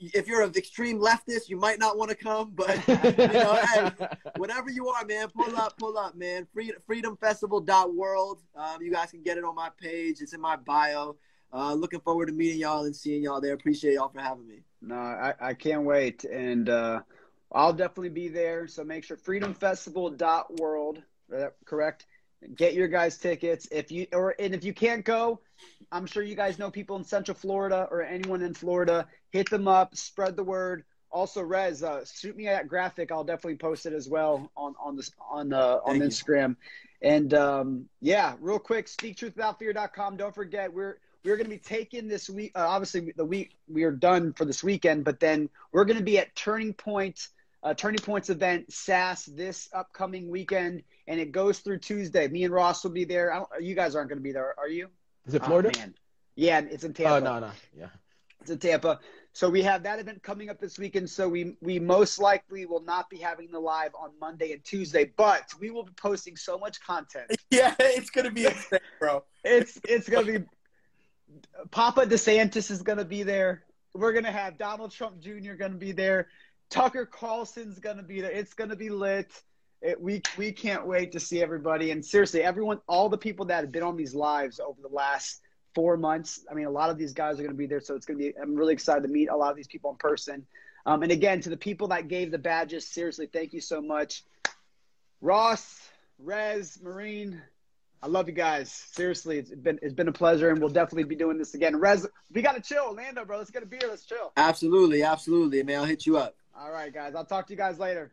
S2: if you're an extreme leftist you might not want to come but you know hey, whatever you are, man, pull up, pull up, man. Free, freedomfestival.world. Um, you guys can get it on my page. It's in my bio. Uh, looking forward to meeting y'all and seeing y'all there. Appreciate y'all for having me.
S1: No, I, I can't wait. And uh, I'll definitely be there. So make sure freedomfestival.world, uh, correct? Get your guys tickets. If you or and if you can't go, I'm sure you guys know people in Central Florida or anyone in Florida. Hit them up, spread the word. Also, Rez, uh, shoot me that graphic. I'll definitely post it as well on on this on uh, on
S2: Thank you.
S1: Instagram. And um, yeah, real quick, speaktruthwithoutfear.com. Don't forget, we're we're going to be taking this week. Uh, obviously, the week we are done for this weekend, but then we're going to be at Turning Point, uh, Turning Points event SAS this upcoming weekend, and it goes through Tuesday. Me and Ross will be there. I don't, you guys aren't going to be there, are you?
S4: Is it
S1: Oh,
S4: Florida?
S1: man. Yeah, it's in Tampa.
S4: Oh no, no, yeah.
S1: It's in Tampa. So we have that event coming up this weekend. So we we most likely will not be having the live on Monday and Tuesday, but we will be posting so much content.
S5: Yeah, it's gonna be insane, bro.
S1: It's it's gonna be Papa DeSantis is gonna be there. We're gonna have Donald Trump Jr. gonna be there. Tucker Carlson's gonna be there. It's gonna be lit. It, we we can't wait to see everybody. And seriously, everyone, all the people that have been on these lives over the last four months. I mean, a lot of these guys are to be there, so it's to be. I'm really excited to meet a lot of these people in person. Um, and again, to the people that gave the badges, seriously, thank you so much, Ross, Rez, Marine. I love you guys. Seriously, it's been it's been a pleasure, and we'll definitely be doing this again. Rez, we got to chill, Orlando, bro. Let's get a beer. Let's chill.
S2: Absolutely, absolutely, man. I'll hit you up.
S1: All right, guys. I'll talk to you guys later.